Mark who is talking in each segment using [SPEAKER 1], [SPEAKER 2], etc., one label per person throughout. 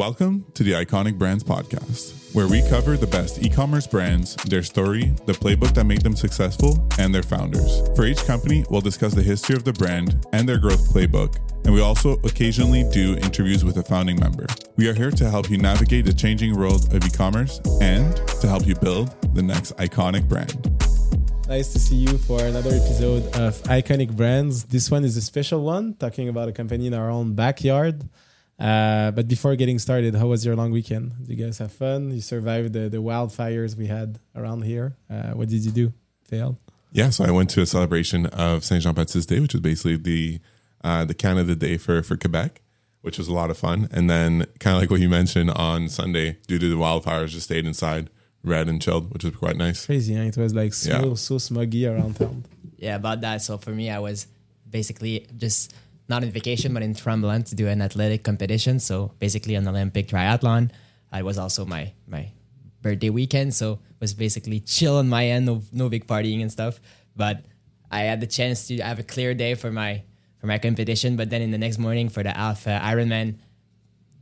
[SPEAKER 1] Welcome to the Iconic Brands Podcast, where we cover the best e commerce brands, their story, the playbook that made them successful, and their founders. For each company, we'll discuss the history of the brand and their growth playbook, and we also occasionally do interviews with a founding member. We are here to help you navigate the changing world of e commerce and to help you build the next iconic brand.
[SPEAKER 2] Nice to see you for another episode of Iconic Brands. This one is a special one, talking about a company in our own backyard. Uh, but before getting started, how was your long weekend? Did you guys have fun? You survived the, the wildfires we had around here. Uh, what did you do? Failed?
[SPEAKER 1] Yeah, so I went to a celebration of Saint Jean Baptiste Day, which is basically the uh, the Canada Day for for Quebec, which was a lot of fun. And then, kind of like what you mentioned on Sunday, due to the wildfires, just stayed inside, read and chilled, which was quite nice.
[SPEAKER 2] Crazy, huh? It was like so
[SPEAKER 1] Yeah.
[SPEAKER 2] so smuggy around town.
[SPEAKER 3] yeah, about that. So for me, I was basically just not in vacation, but in Tremblant to do an athletic competition. So basically an Olympic triathlon. It was also my my birthday weekend, so it was basically chill on my end, no no big partying and stuff. But I had the chance to have a clear day for my for my competition. But then in the next morning for the Alpha Ironman,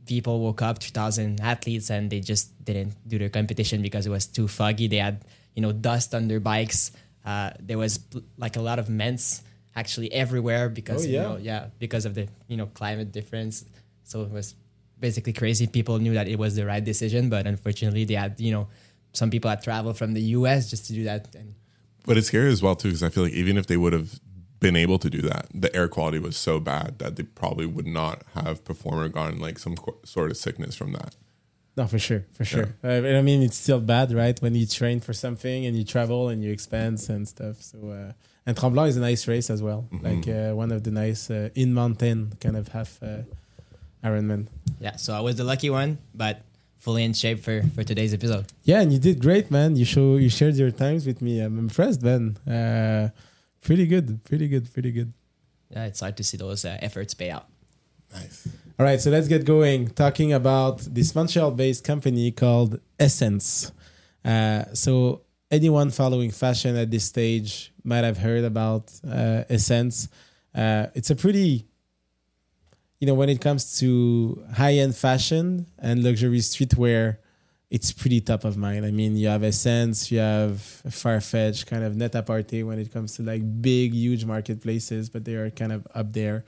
[SPEAKER 3] people woke up 2000 athletes and they just didn't do their competition because it was too foggy they had you know dust on their bikes uh, there was like a lot of ments actually everywhere because
[SPEAKER 2] Oh,
[SPEAKER 3] you
[SPEAKER 2] yeah.
[SPEAKER 3] know yeah because of the you know climate difference so it was basically crazy people knew that it was the right decision but unfortunately they had you know some people had traveled from the us just to do that and
[SPEAKER 1] But it's scary as well too, because I feel like even if they would have been able to do that, the air quality was so bad that they probably would not have performed or gotten like some co- sort of sickness from that.
[SPEAKER 2] No, for sure, for sure. Uh, I mean, it's still bad, right? When you train for something and you travel and you expense and stuff. So, uh, and Tremblant is a nice race as well, like uh, one of the nice uh, in mountain kind of half uh, Ironman.
[SPEAKER 3] yeah so i was the lucky one but fully in shape for for today's episode
[SPEAKER 2] Yeah, and you did great, man. You show you shared your times with me. I'm impressed, man. Uh, pretty good, pretty good, pretty good.
[SPEAKER 3] yeah it's hard to see those uh, efforts pay out
[SPEAKER 1] Nice.
[SPEAKER 2] All right, so let's get going. Talking about this Montreal-based company called SSENSE. Uh, so anyone following fashion at this stage might have heard about uh, SSENSE. Uh, it's a pretty, you know, when it comes to high-end fashion and luxury streetwear, it's pretty top of mind. I mean, you have SSENSE, you have Farfetch, kind of Net-a-Porter when it comes to like big, huge marketplaces, but they are kind of up there.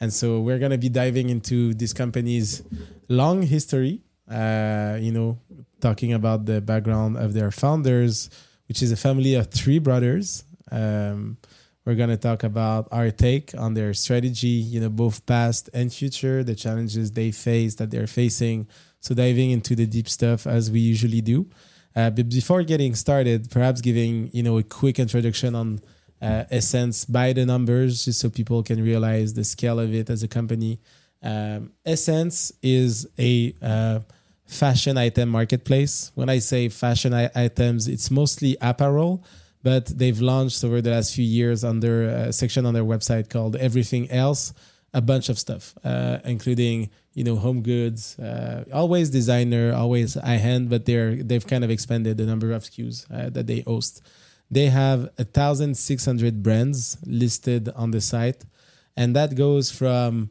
[SPEAKER 2] And so we're going to be diving into this company's long history, uh, you know, talking about the background of their founders, which is a family of three brothers. Um, we're going to talk about our take on their strategy, you know, both past and future, the challenges they face that they're facing. So diving into the deep stuff as we usually do. Uh, but before getting started, perhaps giving, you know, a quick introduction on uh, SSENSE by the numbers, just so people can realize the scale of it as a company. Um, SSENSE is a uh, fashion item marketplace. When I say fashion I- items, it's mostly apparel, but they've launched over the last few years under a section on their website called Everything Else, a bunch of stuff, uh, including you know home goods, uh, always designer, always high end, but they're they've kind of expanded the number of SKUs uh, that they host. They have thousand six hundred brands listed on the site, and that goes from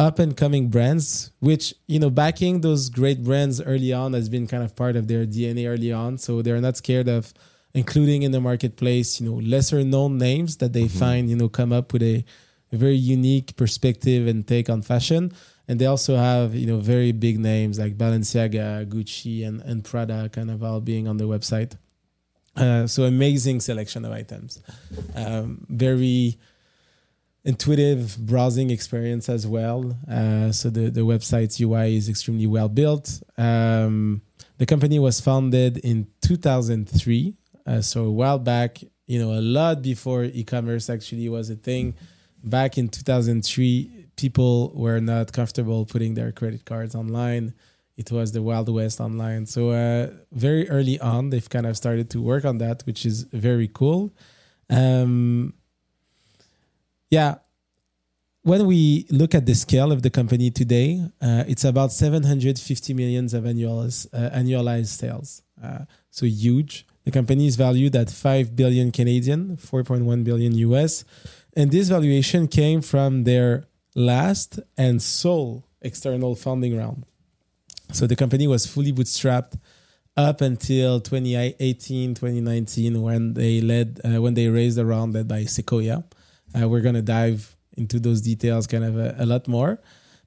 [SPEAKER 2] up and coming brands, which you know backing those great brands early on has been kind of part of their DNA early on. So they're not scared of including in the marketplace, you know, lesser known names that they find, you know, come up with a, a very unique perspective and take on fashion. And they also have, you know, very big names like Balenciaga, Gucci, and, and Prada kind of all being on the website. Uh, so amazing selection of items. Um, very intuitive browsing experience as well. Uh, so the, the website's UI is extremely well built. Um, the company was founded in 2003, uh, so a while back. You know, a lot before e-commerce actually was a thing. Back in 2003, people were not comfortable putting their credit cards online. It was the Wild West online. So uh, very early on, they've kind of started to work on that, which is very cool. Um, yeah, when we look at the scale of the company today, uh, it's about 750 millions of annualized, uh, annualized sales. Uh, so huge. The company is valued at 5 billion Canadian, 4.1 billion US. And this valuation came from their last and sole external funding round. So the company was fully bootstrapped up until 2018, 2019, when they led uh, when they raised a round led by Sequoia. Uh, we're gonna dive into those details kind of a, a lot more,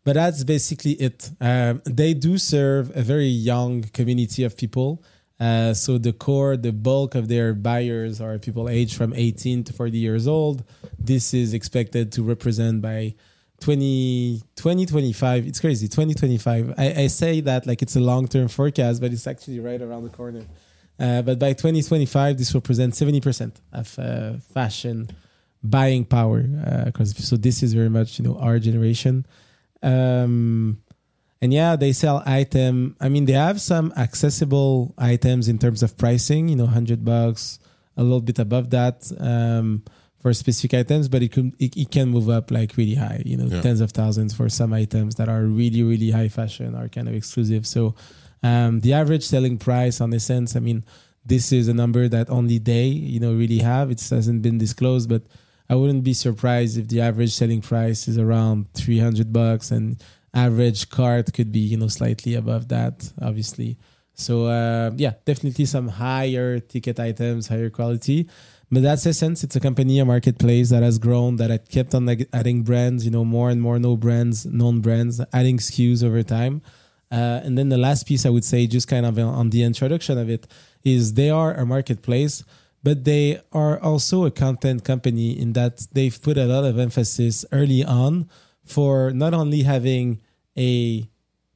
[SPEAKER 2] but that's basically it. Um, they do serve a very young community of people. Uh, so the core, the bulk of their buyers are people aged from 18 to 40 years old. This is expected to represent by 20, 2025. It's crazy. 2025. I, I say that like it's a long term forecast, but it's actually right around the corner. Uh, but by 2025, this represents 70% of uh, fashion buying power. Uh, so this is very much, you know, our generation. Um, and yeah, they sell item. I mean, they have some accessible items in terms of pricing. You know, hundred bucks, a little bit above that um, for specific items, but it can it, it, can move up like really high. You know, yeah. tens of thousands for some items that are really really high fashion are kind of exclusive. So um, the average selling price on SSENSE, I mean, this is a number that only they you know really have. It hasn't been disclosed, but I wouldn't be surprised if the average selling price is around 300 bucks and average cart could be you know slightly above that obviously. So uh, yeah definitely some higher ticket items higher quality. But that's SSENSE. It's a company a marketplace that has grown that had kept on like, adding brands you know more and more no brands known brands adding skus over time. Uh, and then the last piece i would say just kind of on the introduction of it is they are a marketplace but they are also a content company in that they've put a lot of emphasis early on for not only having a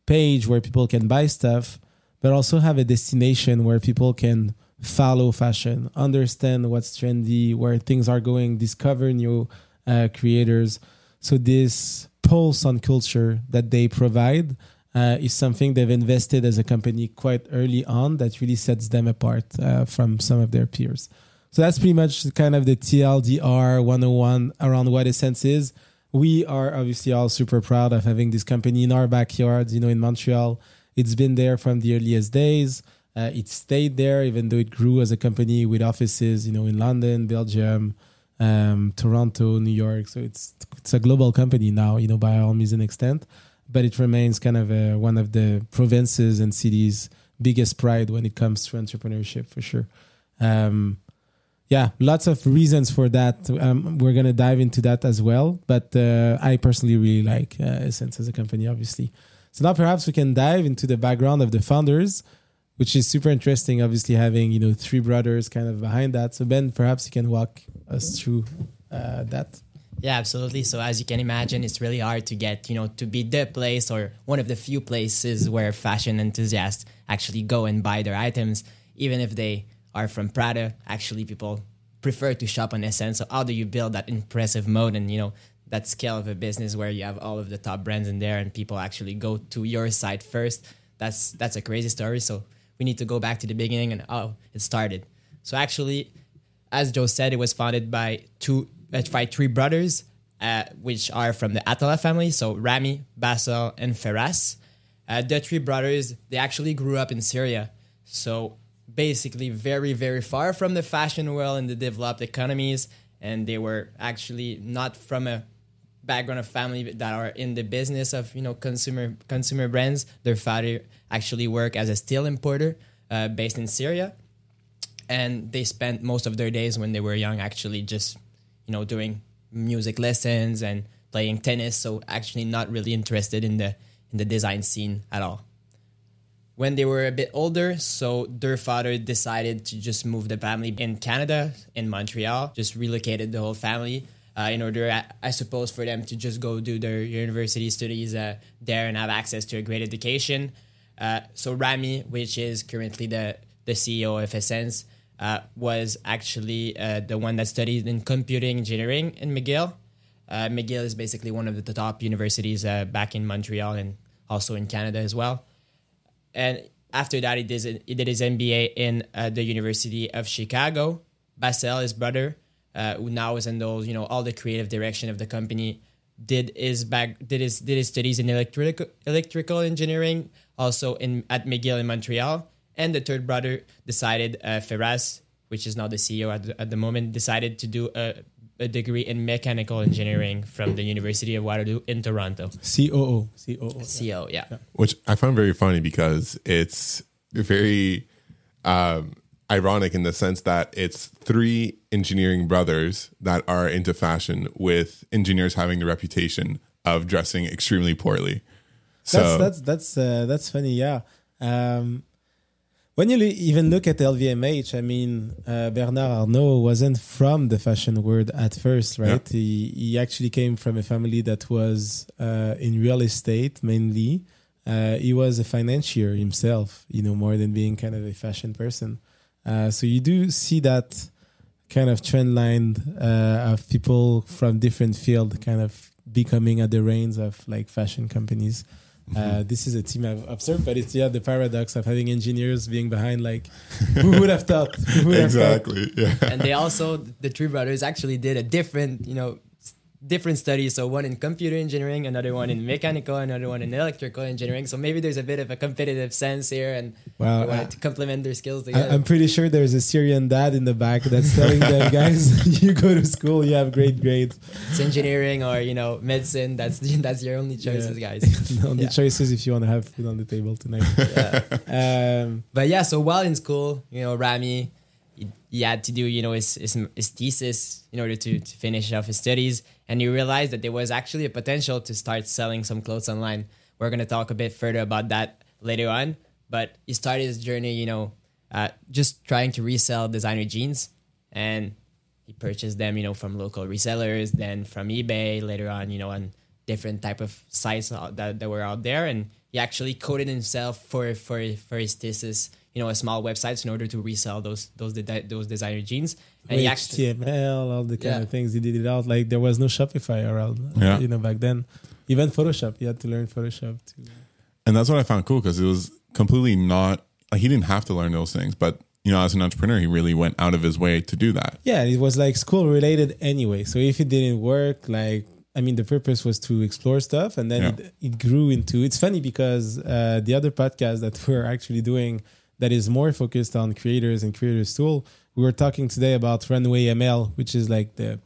[SPEAKER 2] page where people can buy stuff, but also have a destination where people can follow fashion, understand what's trendy, where things are going, discover new uh, creators. So this pulse on culture that they provide uh, is something they've invested as a company quite early on that really sets them apart uh, from some of their peers. So that's pretty much kind of the TLDR 101 around what SSENSE is we are obviously all super proud of having this company in our backyard, you know, in Montreal. It's been there from the earliest days. Uh, it stayed there, even though it grew as a company with offices, you know, in London, Belgium, um, Toronto, New York. So it's it's a global company now, you know, by all means and extent. But it remains kind of a, one of the provinces and cities' biggest pride when it comes to entrepreneurship, for sure. Um, yeah, lots of reasons for that. Um, we're gonna dive into that as well. But uh, I personally really like uh, SSENSE as a company, obviously. So now perhaps we can dive into the background of the founders, which is super interesting. Obviously, having you know three brothers kind of behind that. So Ben, perhaps you can walk us through uh, that.
[SPEAKER 3] Yeah, absolutely. So as you can imagine, it's really hard to get, you know, to be the place or one of the few places where fashion enthusiasts actually go and buy their items, even if they are from Prada. Actually, people prefer to shop on SSENSE. So how do you build that impressive mode and you know that scale of a business where you have all of the top brands in there and people actually go to your site first? That's that's a crazy story. So we need to go back to the beginning and how it started. So actually, as Joe said, it was founded by two uh, by three brothers, uh, which are from the Atallah family. So Rami, Bassel, and Firas. Uh, the three brothers they actually grew up in Syria. So basically very, very far from the fashion world in the developed economies. And they were actually not from a background of family that are in the business of you know consumer consumer brands. Their father actually worked as a steel importer uh, based in Syria, and they spent most of their days when they were young actually just you know doing music lessons and playing tennis. So actually not really interested in the in the design scene at all when they were a bit older. So their father decided to just move the family in Canada, in Montreal, just relocated the whole family. Uh, in order, I suppose, for them to just go do their university studies uh, there and have access to a great education. Uh, so Rami, which is currently the, the CEO of SSENSE, uh, was actually uh, the one that studied in computing engineering in McGill. Uh, McGill is basically one of the top universities back in Montreal and also in Canada as well and after that, he did, he did his MBA in uh, the University of Chicago. Bassel, his brother, uh, who now is in those, you know, all the creative direction of the company, did his back did his did his studies in electrical electrical engineering, also in at McGill in Montreal. And the third brother decided, uh, Firas, which is now the CEO at the, at the moment, decided to do a a degree in mechanical engineering from the University of Waterloo in Toronto.
[SPEAKER 2] COO. COO.
[SPEAKER 3] CO, yeah.
[SPEAKER 1] which I found very funny because it's very um, ironic in the sense that it's three engineering brothers that are into fashion, with engineers having the reputation of dressing extremely poorly. So
[SPEAKER 2] That's that's that's uh, that's funny. Yeah. Um, when you even look at LVMH, I mean, uh, Bernard Arnault wasn't from the fashion world at first, right? He he actually came from a family that was uh, in real estate mainly. Uh, he was a financier himself, you know, more than being kind of a fashion person. Uh, so you do see that kind of trend line uh, of people from different field kind of becoming at the reins of like fashion companies. Uh, this is a team I've observed, but it's yeah the paradox of having engineers being behind. Like, who would have thought? Who would have thought?
[SPEAKER 1] exactly, yeah.
[SPEAKER 3] and they also the three brothers actually did a different you know s- different studies so one in computer engineering another one in mechanical another one in electrical engineering so maybe there's a bit of a competitive sense here and
[SPEAKER 2] Wow,
[SPEAKER 3] they wanted
[SPEAKER 2] I-
[SPEAKER 3] to complement their skills
[SPEAKER 2] I,
[SPEAKER 3] together
[SPEAKER 2] I'm pretty sure there's a Syrian dad in the back that's telling them, guys, you go to school, you have great grades.
[SPEAKER 3] it's engineering or you know medicine that's that's your only choices guys
[SPEAKER 2] The only
[SPEAKER 3] Yeah.
[SPEAKER 2] choices if you want to have food on the table tonight.
[SPEAKER 3] yeah.
[SPEAKER 2] um,
[SPEAKER 3] but yeah so while in school you know rami he, had to do you know his, his his thesis in order to, to finish off his studies. And he realized that there was actually a potential to start selling some clothes online. We're going to talk a bit further about that later on. But he started his journey you know uh, just trying to resell designer jeans. And he purchased them you know from local resellers then from ebay later on you know on different type of sites that, that were out there. And he actually coded himself for for for his thesis you know a small websites in order to resell those those de- those designer jeans and he actually
[SPEAKER 2] HTML, all the kind
[SPEAKER 3] Yeah.
[SPEAKER 2] of things. He did it out. Like there was no Shopify around,
[SPEAKER 1] Yeah.
[SPEAKER 2] you know, back then. Even Photoshop, you had to learn Photoshop too.
[SPEAKER 1] And that's what I found cool because it was completely not like he didn't have to learn those things, but you know, as an entrepreneur, he really went out of his way to do that.
[SPEAKER 2] Yeah, it was like school related anyway. So if it didn't work, like I mean, the purpose was to explore stuff, and then
[SPEAKER 1] Yeah.
[SPEAKER 2] it, it grew into. It's funny because uh, the other podcast that we're actually doing that is more focused on creators and creators tool. We were talking today about Runway ML, which is like the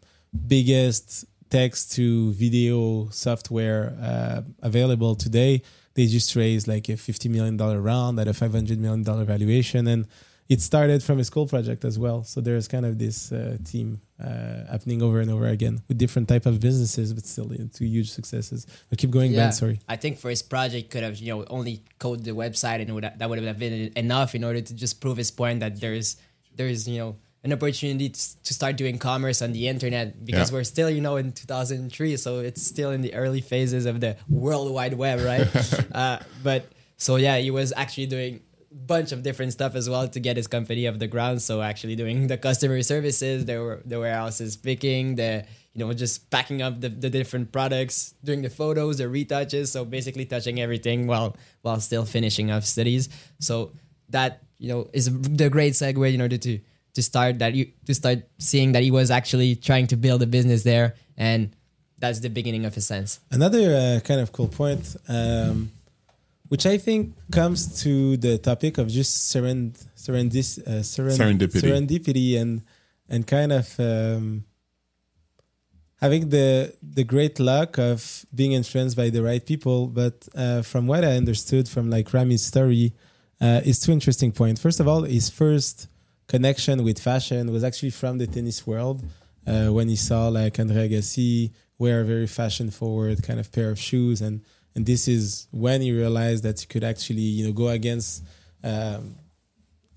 [SPEAKER 2] biggest text to video software uh, available today. They just raised like a fifty million dollar round at a five hundred million dollar valuation, and it started from a school project as well. So there's kind of this uh, team uh, happening over and over again with different type of businesses, but still you know, two huge successes. I keep going, Ben. Sorry.
[SPEAKER 3] I think for his project could have you know only code the website and it would that would have been enough in order to just prove his point that there's there's you know an opportunity to, to start doing commerce on the internet because
[SPEAKER 1] Yeah.
[SPEAKER 3] we're still you know in 2003 so it's still in the early phases of the world wide web right uh, but so yeah he was actually doing a bunch of different stuff as well to get his company off the ground. So actually doing the customer services were the warehouses picking the you know just packing up the, the different products doing the photos the retouches. So basically touching everything while while still finishing off studies. So that you know is the great segue in order to to start that you to start seeing that he was actually trying to build a business there. And that's the beginning of his sense.
[SPEAKER 2] Another uh, kind of cool point, um, which I think comes to the topic of just serend, serendis, uh, seren-
[SPEAKER 1] Serendipity.
[SPEAKER 2] serendipity and and kind of um, having the the great luck of being influenced by the right people. But uh, from what I understood from like Rami's story, uh, is two interesting points. First of all, his first connection with fashion was actually from the tennis world uh, when he saw like Andre Agassi wear a very fashion forward kind of pair of shoes and and this is when he realized that he could actually you know go against um,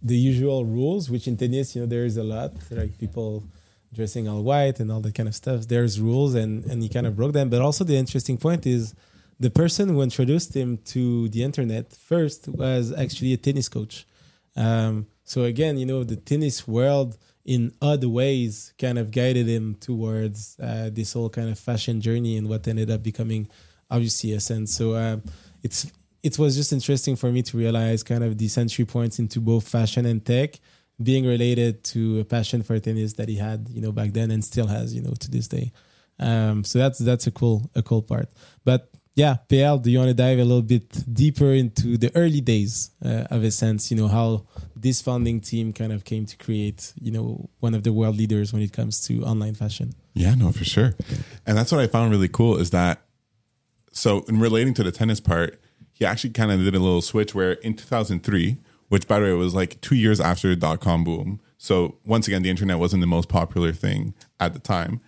[SPEAKER 2] the usual rules which in tennis you know there is a lot like people dressing all white and all that kind of stuff. There's rules and and he kind of broke them. But also the interesting point is the person who introduced him to the internet first was actually a tennis coach. Um, so again, you know, the tennis world in odd ways kind of guided him towards uh, this whole kind of fashion journey and what ended up becoming obviously SSENSE. So um, it's it was just interesting for me to realize kind of these entry points into both fashion and tech being related to a passion for tennis that he had, you know, back then and still has, you know, to this day. Um, so that's that's a cool a cool part. But yeah, PL, do you want to dive a little bit deeper into the early days uh, of SSENSE? You know how this founding team kind of came to create, you know, one of the world leaders when it comes to online fashion.
[SPEAKER 1] Yeah, no, for sure. And that's what I found really cool is that so in relating to the tennis part, he actually kind of did a little switch where in 2003, which by the way was like two years after the dot com boom. So once again, the internet wasn't the most popular thing at the time.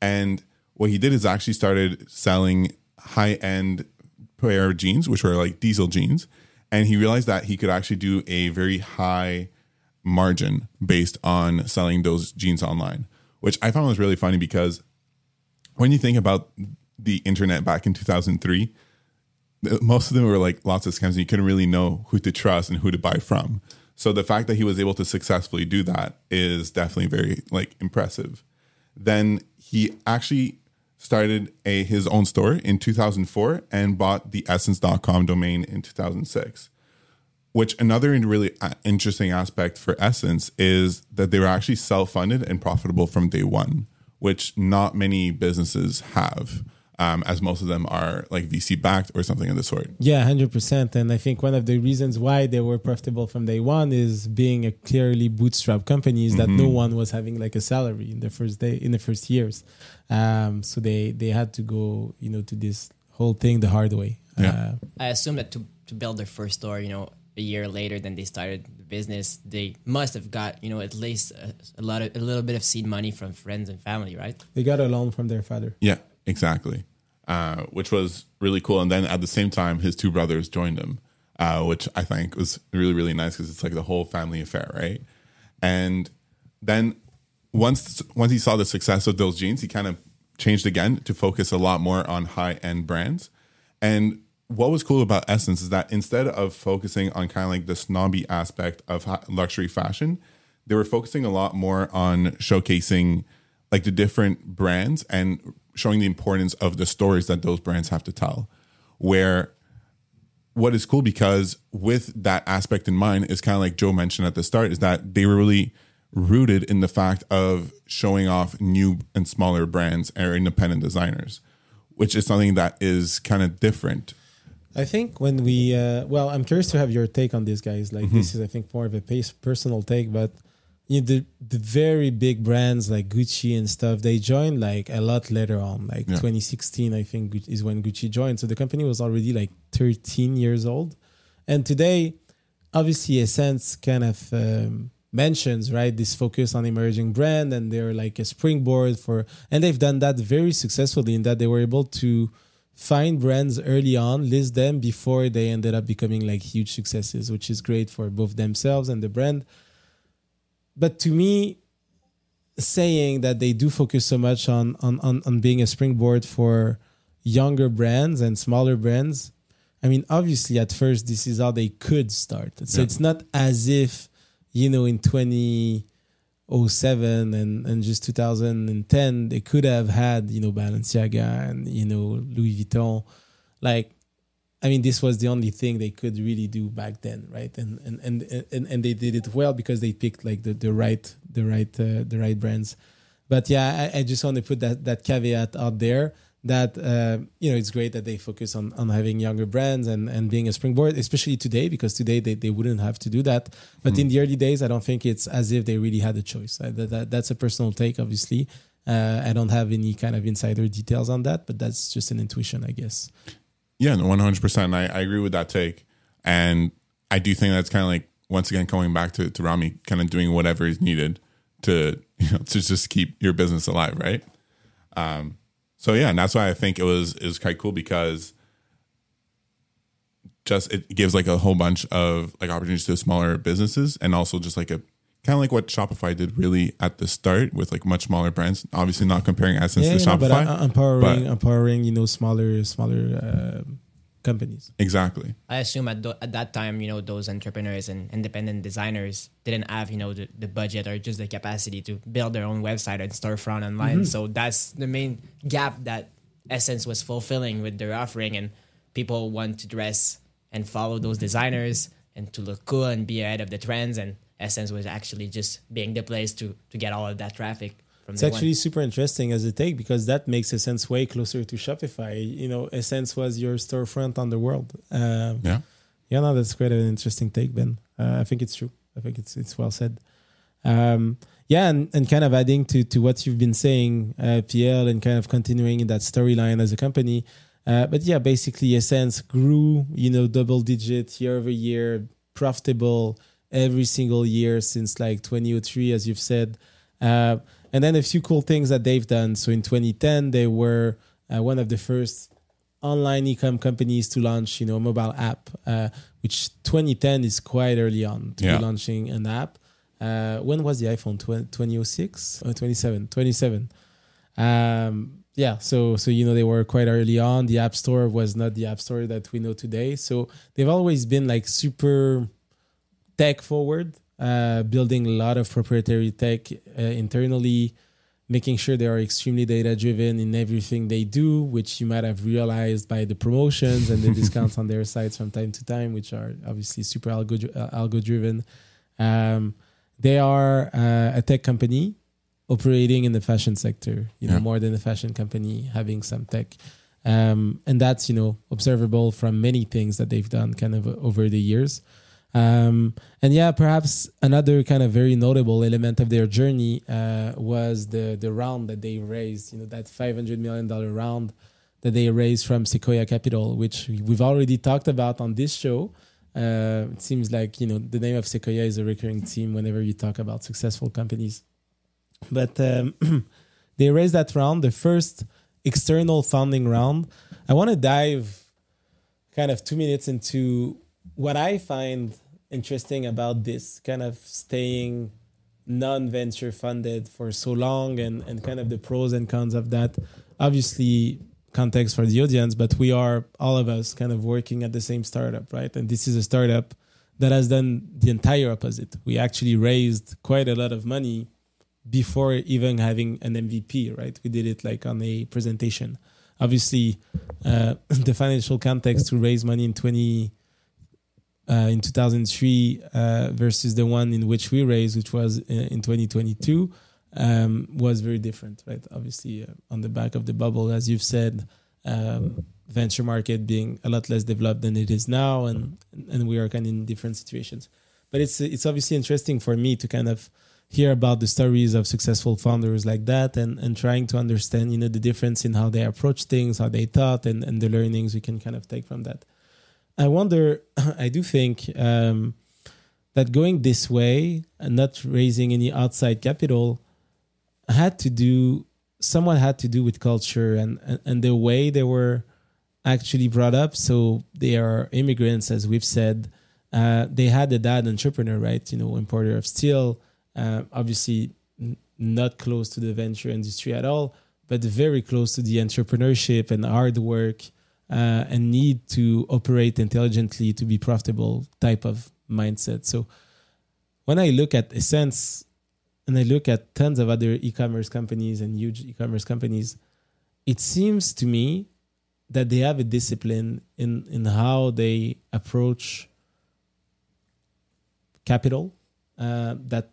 [SPEAKER 1] And what he did is actually started selling high end pair of jeans, which were like diesel jeans. And he realized that he could actually do a very high margin based on selling those jeans online, which I found was really funny because when you think about the internet back in 2003, most of them were like lots of scams and you couldn't really know who to trust and who to buy from. So the fact that he was able to successfully do that is definitely very like impressive. Then he actually started a his own store in 2004 and bought the ssense.com domain in 2006. Which another really uh, interesting aspect for SSENSE is that they were actually self-funded and profitable from day one, which not many businesses have um, as most of them are like VC backed or something of the sort.
[SPEAKER 2] Yeah, hundred percent. And I think one of the reasons why they were profitable from day one is being a clearly bootstrap company is that mm-hmm. no one was having like a salary in the first day in the first years. Um, so they they had to go you know to this whole thing the hard way.
[SPEAKER 3] Yeah. Uh, I assume that to to build their first store, you know, a year later than they started the business, they must have got you know at least a, a lot of a little bit of seed money from friends and family, right?
[SPEAKER 2] They got a loan from their father.
[SPEAKER 1] Yeah, exactly. Uh, which was really cool. And then at the same time, his two brothers joined him, uh, which I think was really, really nice because it's like the whole family affair, right? And then once once he saw the success of those jeans, he kind of changed again to focus a lot more on high end brands. And what was cool about SSENSE is that instead of focusing on kind of like the snobby aspect of luxury fashion, they were focusing a lot more on showcasing like the different brands and showing the importance of the stories that those brands have to tell. Where what is cool because with that aspect in mind is kind of like Joe mentioned at the start is that they were really rooted in the fact of showing off new and smaller brands or independent designers, which is something that is kind of different.
[SPEAKER 2] I think when we, uh, well, I'm curious to have your take on this, guys. Like, mm-hmm. this is, I think, more of a pace, personal take, but you know, the the very big brands like Gucci and stuff, they joined like a lot later on, like yeah. 2016, I think is when Gucci joined. So the company was already like 13 years old, and today, obviously, SSENSE kind of um, mentions right this focus on emerging brand, and they're like a springboard for, and they've done that very successfully in that they were able to find brands early on, list them before they ended up becoming like huge successes, which is great for both themselves and the brand but to me, saying that they do focus so much on, on on on being a springboard for younger brands and smaller brands, I mean, obviously, at first, this is how they could start. So yeah. it's not as if, you know, in 2007 and, and just 2010, they could have had, you know, Balenciaga and, you know, Louis Vuitton. Like, I mean, this was the only thing they could really do back then, right? And and and and, and they did it well because they picked like the, the right the right uh, the right brands. But yeah, I, I, just want to put that that caveat out there that uh, you know it's great that they focus on on having younger brands and and being a springboard, especially today because today they, they wouldn't have to do that. But mm. in the early days, I don't think it's as if they really had a choice. That, that, that's a personal take, obviously. Uh, I don't have any kind of insider details on that, but that's just an intuition, I guess.
[SPEAKER 1] Yeah, one hundred percent. I agree with that take, and I do think that's kind of like once again going back to to Rami, kind of doing whatever is needed to you know to just keep your business alive, right? Um, so yeah, and that's why I think it was it was quite cool because just it gives like a whole bunch of like opportunities to smaller businesses and also just like a kind of like what Shopify did really at the start with like much smaller brands. Obviously, not comparing SSENSE yeah, to Shopify,
[SPEAKER 2] but uh, empowering, but empowering, you know, smaller, smaller uh, companies.
[SPEAKER 1] Exactly.
[SPEAKER 3] I assume at, th- at that time, you know, those entrepreneurs and independent designers didn't have, you know, the, the budget or just the capacity to build their own website and storefront online. Mm-hmm. So that's the main gap that SSENSE was fulfilling with their offering, and people want to dress and follow those designers and to look cool and be ahead of the trends and SSENSE was actually just being the place to to get all of that traffic.
[SPEAKER 2] From it's actually one. super interesting as a take because that makes SSENSE way closer to Shopify. You know, SSENSE was your storefront on the world. Um, yeah, yeah, no, that's quite an interesting take, Ben. Uh, I think it's true. I think it's it's well said. Um, yeah, and, and kind of adding to, to what you've been saying, uh, Pierre, and kind of continuing in that storyline as a company. Uh, but yeah, basically, SSENSE grew, you know, double digit year over year, profitable every single year since like 2003, as you've said. Uh, and then a few cool things that they've done. So in 2010, they were uh, one of the first online e-com companies to launch, you know, a mobile app, uh, which 2010 is quite early on to
[SPEAKER 1] Yeah.
[SPEAKER 2] be launching an app. Uh, when was the iPhone? 20, 2006 or 27? 27. Um, yeah, so so you know they were quite early on. The App Store was not the App Store that we know today. So they've always been like super tech forward, uh, building a lot of proprietary tech uh, internally, making sure they are extremely data driven in everything they do, which you might have realized by the promotions and the discounts on their sites from time to time, which are obviously super algo uh, algo driven. Um, they are uh, a tech company operating in the fashion sector, you know,
[SPEAKER 1] Yeah.
[SPEAKER 2] more than a fashion company having some tech. Um, and that's, you know, observable from many things that they've done kind of over the years. Um, and yeah, perhaps another kind of very notable element of their journey uh, was the the round that they raised, you know, that $500 million round that they raised from Sequoia Capital, which we've already talked about on this show. Uh, it seems like, you know, the name of Sequoia is a recurring theme whenever you talk about successful companies. But um, they raised that round, the first external funding round. I want to dive kind of two minutes into what I find interesting about this kind of staying non-venture funded for so long and, and kind of the pros and cons of that. Obviously, context for the audience, but we are all of us kind of working at the same startup, right? And this is a startup that has done the entire opposite. We actually raised quite a lot of money before even having an MVP, right? We did it like on a presentation. Obviously, uh, the financial context to raise money in 20 uh, in 2003 uh, versus the one in which we raised, which was in, in 2022, um, was very different, right? Obviously, uh, on the back of the bubble, as you've said, um, venture market being a lot less developed than it is now, and and we are kind of in different situations. But it's it's obviously interesting for me to kind of hear about the stories of successful founders like that and and trying to understand you know the difference in how they approach things how they thought and and the learnings we can kind of take from that i wonder i do think um that going this way and not raising any outside capital had to do somewhat had to do with culture and and, and the way they were actually brought up. So they are immigrants as we've said. Uh, they had a dad entrepreneur right? You know importer of steel. Uh, obviously n- not close to the venture industry at all, but very close to the entrepreneurship and hard work uh, and need to operate intelligently to be profitable type of mindset. So when I look at SSENSE and I look at tons of other e-commerce companies and huge e-commerce companies, it seems to me that they have a discipline in in how they approach capital uh, that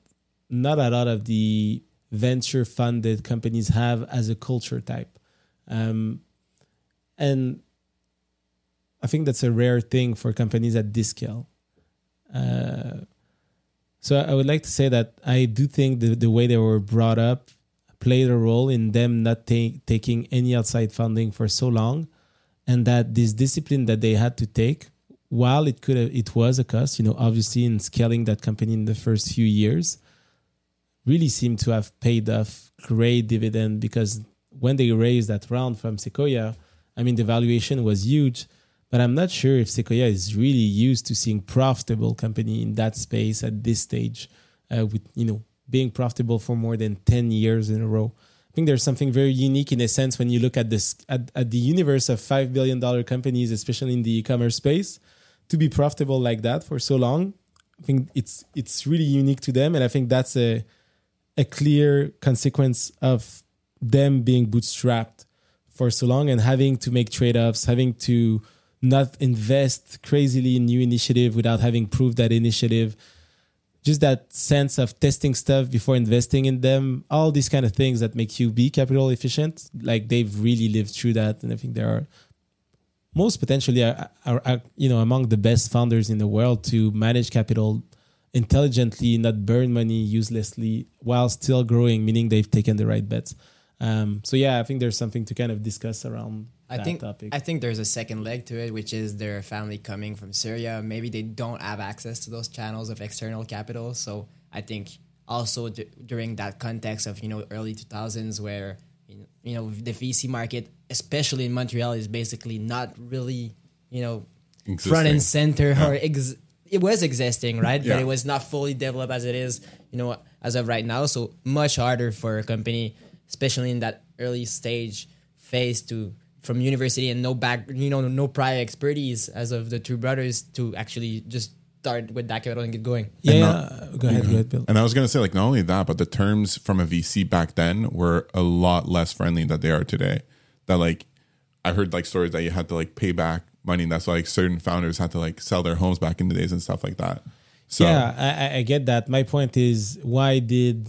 [SPEAKER 2] not a lot of the venture funded companies have as a culture type. Um, and I think that's a rare thing for companies at this scale. Uh, so I would like to say that I do think the, the way they were brought up played a role in them not take, taking any outside funding for so long, and that this discipline that they had to take, while it could have, it was a cost, you know, obviously in scaling that company in the first few years, really seemed to have paid off great dividend because when they raised that round from Sequoia, I mean the valuation was huge, but I'm not sure if Sequoia is really used to seeing profitable company in that space at this stage, uh, with you know being profitable for more than ten years in a row. I think there's something very unique in a sense when you look at this at, at the universe of five billion dollar companies, especially in the e-commerce space, to be profitable like that for so long. I think it's it's really unique to them, and I think that's a a clear consequence of them being bootstrapped for so long and having to make trade-offs, having to not invest crazily in new initiative without having proved that initiative. Just that sense of testing stuff before investing in them, all these kind of things that make you be capital efficient. Like they've really lived through that, and I think they are most potentially are, are, are you know among the best founders in the world to manage capital intelligently, not burn money uselessly while still growing, meaning they've taken the right bets. Um, so yeah, I think there's something to kind of discuss around
[SPEAKER 3] I think
[SPEAKER 2] topic.
[SPEAKER 3] I think there's a second leg to it, which is their family coming from Syria. Maybe they don't have access to those channels of external capital. So I think also d- during that context of you know early 2000s, where you know, the VC market, especially in Montreal, is basically not really you know front and center
[SPEAKER 1] Yeah.
[SPEAKER 3] or ex- it was existing, right?
[SPEAKER 1] Yeah.
[SPEAKER 3] But it was not fully developed as it is, you know, as of right now. So much harder for a company, especially in that early stage phase to from university and no back, you know, no prior expertise as of the two brothers to actually just start with that capital and get going.
[SPEAKER 2] yeah,
[SPEAKER 1] And
[SPEAKER 2] yeah.
[SPEAKER 1] not-
[SPEAKER 2] go ahead, go ahead, Bill.
[SPEAKER 1] And I was going to say, like, not only that, but the terms from a VC back then were a lot less friendly than they are today. That, like, I heard like stories that you had to like pay back money. And that's why like certain founders had to like sell their homes back in the days and stuff like that. So,
[SPEAKER 2] yeah, I, I- I get that. My point is, why did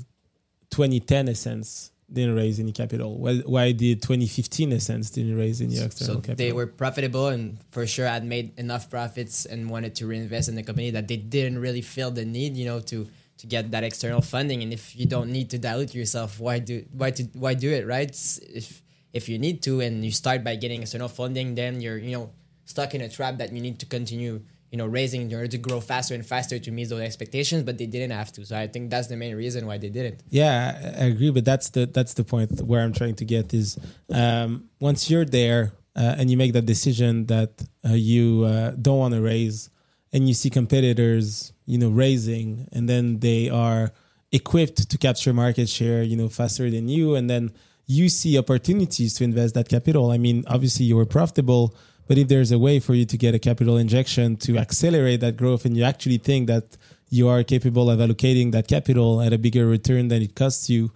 [SPEAKER 2] 2010 SSENSE didn't raise any capital? Why, why did 2015 SSENSE didn't raise any external
[SPEAKER 3] So
[SPEAKER 2] capital?
[SPEAKER 3] they were profitable and for sure had made enough profits and wanted to reinvest in the company that they didn't really feel the need, you know, to to get that external funding. And if you don't need to dilute yourself, why do why to why do it, right? If if you need to and you start by getting external funding, then you're you know stuck in a trap that you need to continue you know raising in order to grow faster and faster to meet those expectations. But they didn't have to. So I think that's the main reason why they didn't.
[SPEAKER 2] Yeah, I agree, but that's the that's the point where I'm trying to get is um, once you're there uh, and you make that decision that uh, you uh, don't want to raise, and you see competitors, you know, raising, and then they are equipped to capture market share, you know, faster than you, and then you see opportunities to invest that capital. I mean, obviously you were profitable, but if there's a way for you to get a capital injection to accelerate that growth, and you actually think that you are capable of allocating that capital at a bigger return than it costs you,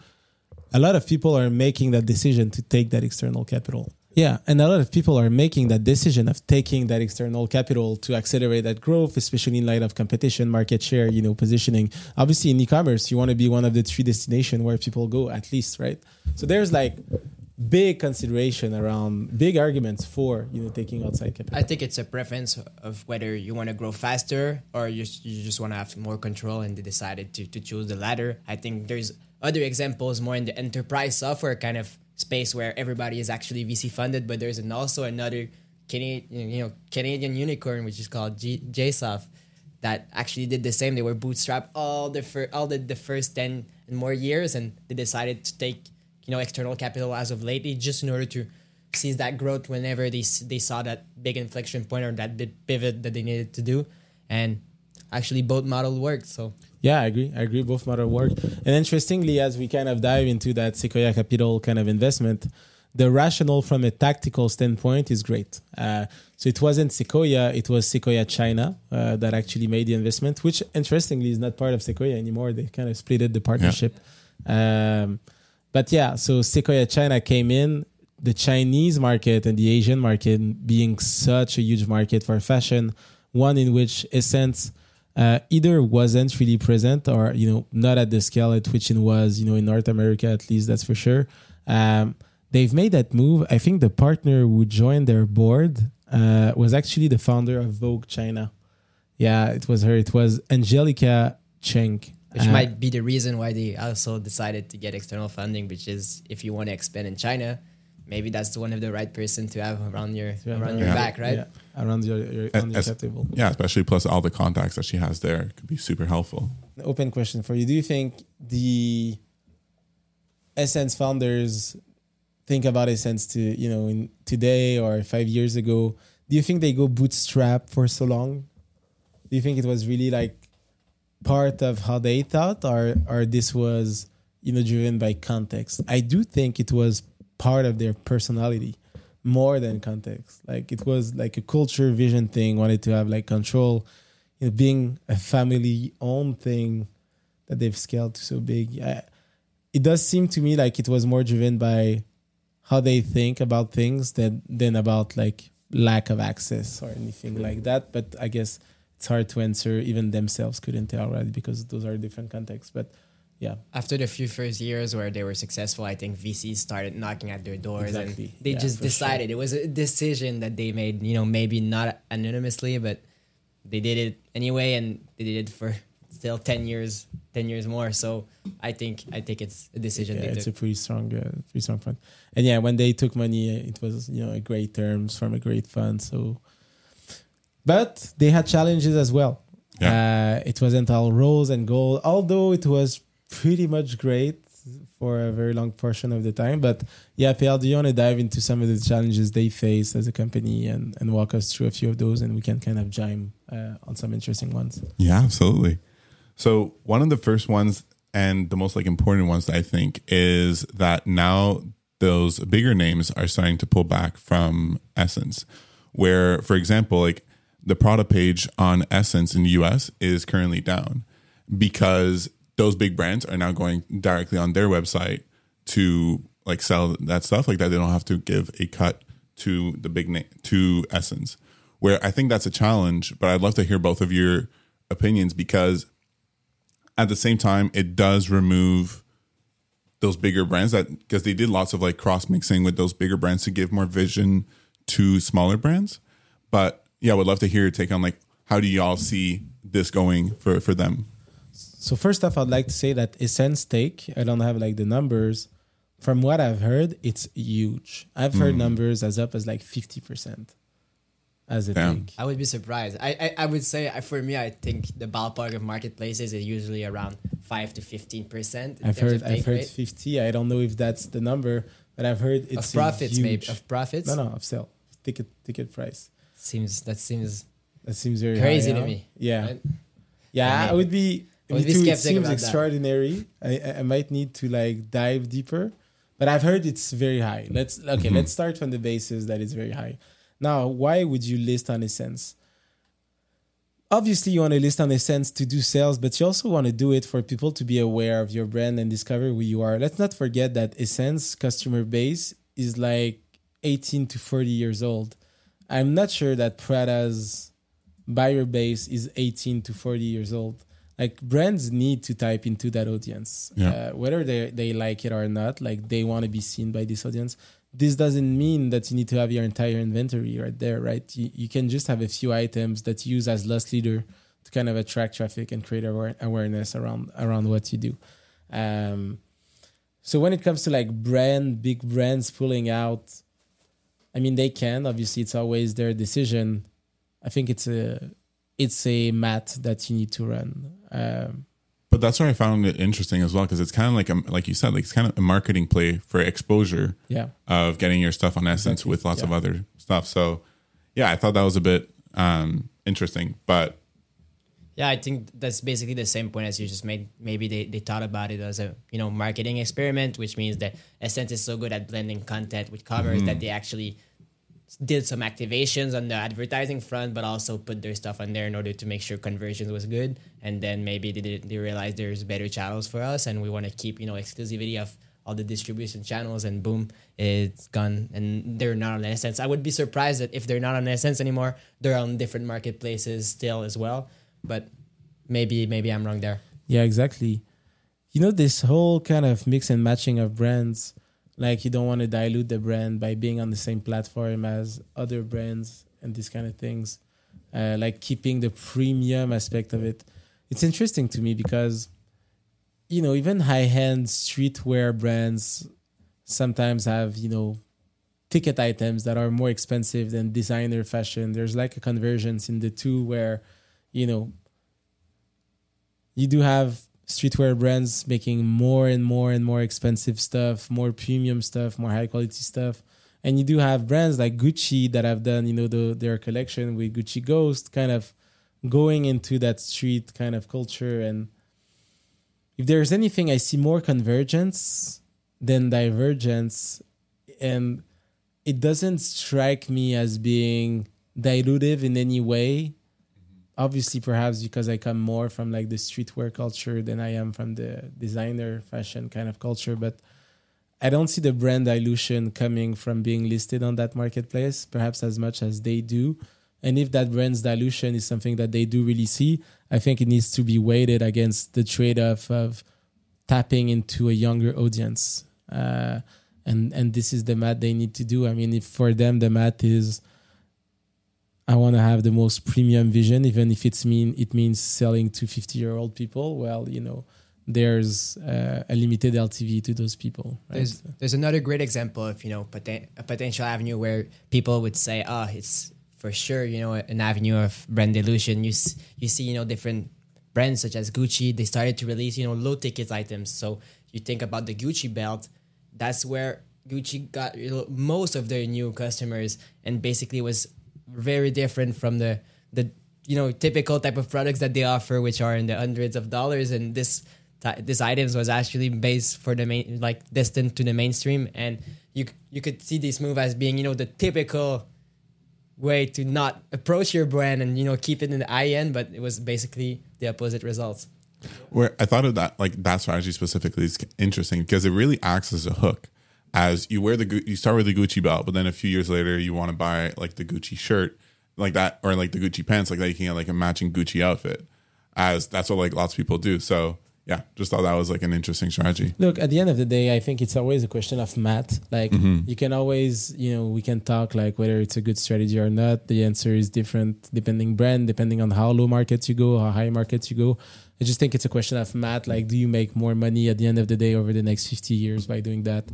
[SPEAKER 2] a lot of people are making that decision to take that external capital. Yeah, and a lot of people are making that decision of taking that external capital to accelerate that growth, especially in light of competition, market share, you know, positioning. Obviously, in e-commerce, you want to be one of the three destinations where people go at least, right? So there's like big consideration around big arguments for you know taking outside capital.
[SPEAKER 3] I think it's a preference of whether you want to grow faster or you, you just want to have more control and they decided to, to choose the latter. I think there's other examples more in the enterprise software kind of space where everybody is actually VC funded, but there's an also another Canadian, you know, Canadian unicorn, which is called G- GSoft that actually did the same. They were bootstrapped all the fir- all the, the first 10 and more years and they decided to take, you know, external capital as of lately just in order to seize that growth whenever they they saw that big inflection point or that big pivot that they needed to do, and actually both model worked. So
[SPEAKER 2] Yeah, I agree. I agree. Both model work. And interestingly, as we kind of dive into that Sequoia Capital kind of investment, the rationale from a tactical standpoint is great. Uh, so it wasn't Sequoia, it was Sequoia China uh, that actually made the investment, which interestingly is not part of Sequoia anymore. They kind of splitted the partnership. Um, but yeah, so Sequoia China came in, the Chinese market and the Asian market being such a huge market for fashion, one in which SSENSE uh, either wasn't really present or you know not at the scale at which it was you know in North America at least that's for sure. Um, they've made that move. I think the partner who joined their board uh, was actually the founder of Vogue China. Yeah, it was her. It was Angelica Cheung.
[SPEAKER 3] Which
[SPEAKER 2] Uh,
[SPEAKER 3] might be the reason why they also decided to get external funding, which is if you want to expand in China, maybe that's the one of the right person to have around your
[SPEAKER 2] Yeah,
[SPEAKER 3] around your
[SPEAKER 1] yeah.
[SPEAKER 3] back, right?
[SPEAKER 2] Yeah, around your, your, on your
[SPEAKER 1] as-
[SPEAKER 2] cap table.
[SPEAKER 1] yeah, especially plus all the contacts that she has there could be super helpful.
[SPEAKER 2] An open question for you. Do you think the SSENSE founders think about SSENSE to, you know, in today or five years ago? Do you think they go bootstrap for so long? Do you think it was really like part of how they thought or or this was, you know, driven by context? I do think it was part of their personality more than context. Like it was like a culture vision thing, wanted to have like control you know, being a family owned thing that they've scaled to so big. I, it does seem to me like it was more driven by how they think about things than than about like lack of access or anything like that. But I guess it's hard to answer. Even themselves couldn't tell, right? Because those are different contexts. But yeah,
[SPEAKER 3] After the few first years where they were successful, I think VCs started knocking at their doors
[SPEAKER 2] Exactly.
[SPEAKER 3] and they
[SPEAKER 2] Yeah,
[SPEAKER 3] just
[SPEAKER 2] for sure.
[SPEAKER 3] decided it was a decision that they made, you know, maybe not anonymously, but they did it anyway and they did it for still ten years, ten years more. So I think I think it's a decision
[SPEAKER 2] yeah,
[SPEAKER 3] they
[SPEAKER 2] it's
[SPEAKER 3] took.
[SPEAKER 2] a pretty strong, uh, pretty strong fund. And yeah, when they took money, it was you know a great terms from a great fund. So, but they had challenges as well. Uh, it wasn't all rose and gold, although it was pretty much great for a very long portion of the time. But yeah, PL, do you want to dive into some of the challenges they face as a company and, and walk us through a few of those and we can kind of chime uh, on some interesting ones?
[SPEAKER 1] Yeah, absolutely. So one of the first ones and the most like important ones I think is that now those bigger names are starting to pull back from SSENSE. Where, for example, like the product page on SSENSE in the US is currently down because those big brands are now going directly on their website to like sell that stuff like that. They don't have to give a cut to the big name to SSENSE. Where I think that's a challenge, but I'd love to hear both of your opinions because at the same time it does remove those bigger brands that because they did lots of like cross mixing with those bigger brands to give more vision to smaller brands. But yeah, I would love to hear your take on like how do y'all see this going for for them?
[SPEAKER 2] So first off, I'd like to say that SSENSE take, I don't have like the numbers. From what I've heard, it's huge. I've heard
[SPEAKER 1] Mm.
[SPEAKER 2] numbers as up as like 50% as a
[SPEAKER 1] Damn.
[SPEAKER 2] take.
[SPEAKER 3] I would be surprised. I, I, I would say for me, I think the ballpark of marketplaces is usually around five to fifteen percent.
[SPEAKER 2] I've heard I've heard 50. I don't know if that's the number, but I've heard it's
[SPEAKER 3] of profits,
[SPEAKER 2] huge.
[SPEAKER 3] maybe of profits.
[SPEAKER 2] No, no, of sale. Ticket ticket price.
[SPEAKER 3] Seems that seems
[SPEAKER 2] That seems very
[SPEAKER 3] crazy
[SPEAKER 2] high,
[SPEAKER 3] to
[SPEAKER 2] huh?
[SPEAKER 3] me.
[SPEAKER 2] Yeah.
[SPEAKER 3] right?
[SPEAKER 2] Yeah,
[SPEAKER 3] I
[SPEAKER 2] I would be.
[SPEAKER 3] I would
[SPEAKER 2] me
[SPEAKER 3] be
[SPEAKER 2] too, it seems extraordinary. I, I I might need to like dive deeper, but I've heard it's very high. Let's okay. Mm-hmm. Let's start from the basis that it's very high. Now, why would you list on SSENSE? Obviously, you want to list on SSENSE to do sales, but you also want to do it for people to be aware of your brand and discover who you are. Let's not forget that SSENSE customer base is like 18 to 40 years old. I'm not sure that Prada's buyer base is 18 to 40 years old. Like brands need to type into that audience,
[SPEAKER 1] Yeah.
[SPEAKER 2] uh, whether they they like it or not. Like they want to be seen by this audience. This doesn't mean that you need to have your entire inventory right there, right? You, you can just have a few items that you use as loss leader to kind of attract traffic and create aware- awareness around around what you do. Um, so when it comes to like brand, big brands pulling out, I mean they can. Obviously, it's always their decision. I think it's a it's a math that you need to run. Um,
[SPEAKER 1] But that's where I found it interesting as well because it's kind of like a, like you said, like it's kind of a marketing play for exposure
[SPEAKER 2] yeah,
[SPEAKER 1] of getting your stuff on SSENSE
[SPEAKER 2] Exactly,
[SPEAKER 1] with lots of other stuff. So yeah, I thought that was a bit um, interesting. But
[SPEAKER 3] Yeah, I think that's basically the same point as you just made. Maybe they, they thought about it as a you know marketing experiment, which means that SSENSE is so good at blending content with commerce that they actually did some activations on the advertising front, but also put their stuff on there in order to make sure conversions was good. And then maybe they they realized there's better channels for us, and we want to keep you know exclusivity of all the distribution channels. And boom, it's gone, and they're not on SSENSE. I would be surprised that if they're not on SSENSE anymore, they're on different marketplaces still as well. But maybe maybe I'm wrong there.
[SPEAKER 2] yeah, exactly. You know this whole kind of mix and matching of brands. Like you don't want to dilute the brand by being on the same platform as other brands and these kind of things. Uh, like keeping the premium aspect of it. It's interesting to me because, you know, even high end streetwear brands sometimes have, you know, ticket items that are more expensive than designer fashion. There's like a convergence in the two where, you know, you do have streetwear brands making more and more and more expensive stuff, more premium stuff, more high quality stuff. And you do have brands like Gucci that have done, you know, the, their collection with Gucci Ghost, kind of going into that street kind of culture. And if there's anything, I see more convergence than divergence. And it doesn't strike me as being dilutive in any way obviously perhaps because I come more from like the streetwear culture than I am from the designer fashion kind of culture. But I don't see the brand dilution coming from being listed on that marketplace, perhaps as much as they do. And if that brand's dilution is something that they do really see, I think it needs to be weighted against the trade off of tapping into a younger audience. Uh, and and this is the math they need to do. I mean, if for them the math is I want to have the most premium vision, even if it's mean it means selling to 50 year old people. Well, you know, there's uh, a limited LTV to those people. Right?
[SPEAKER 3] There's there's another great example of you know poten- a potential avenue where people would say, oh, it's for sure you know an avenue of brand dilution. You s- you see you know different brands such as Gucci, they started to release you know low ticket items. So you think about the Gucci belt, that's where Gucci got you know, most of their new customers, and basically was very different from the the you know typical type of products that they offer, which are in the hundreds of dollars. And this this items was actually based for the main like destined to the mainstream, and you you could see this move as being you know the typical way to not approach your brand and you know keep it in the high end, but it was basically the opposite results.
[SPEAKER 1] Where I thought of that, like that strategy specifically is interesting because it really acts as a hook. As you wear the, you start with the Gucci belt, but then a few years later, you want to buy like the Gucci shirt, like that, or like the Gucci pants, like that. You can get like a matching Gucci outfit. As that's what like lots of people do. So yeah, just thought that was like an interesting strategy.
[SPEAKER 2] Look, at the end of the day, I think it's always a question of math. Like mm-hmm. you can always, you know, we can talk like whether it's a good strategy or not. The answer is different depending brand, depending on how low markets you go, how high markets you go. I just think it's a question of math. Like, do you make more money at the end of the day over the next 50 years by doing that?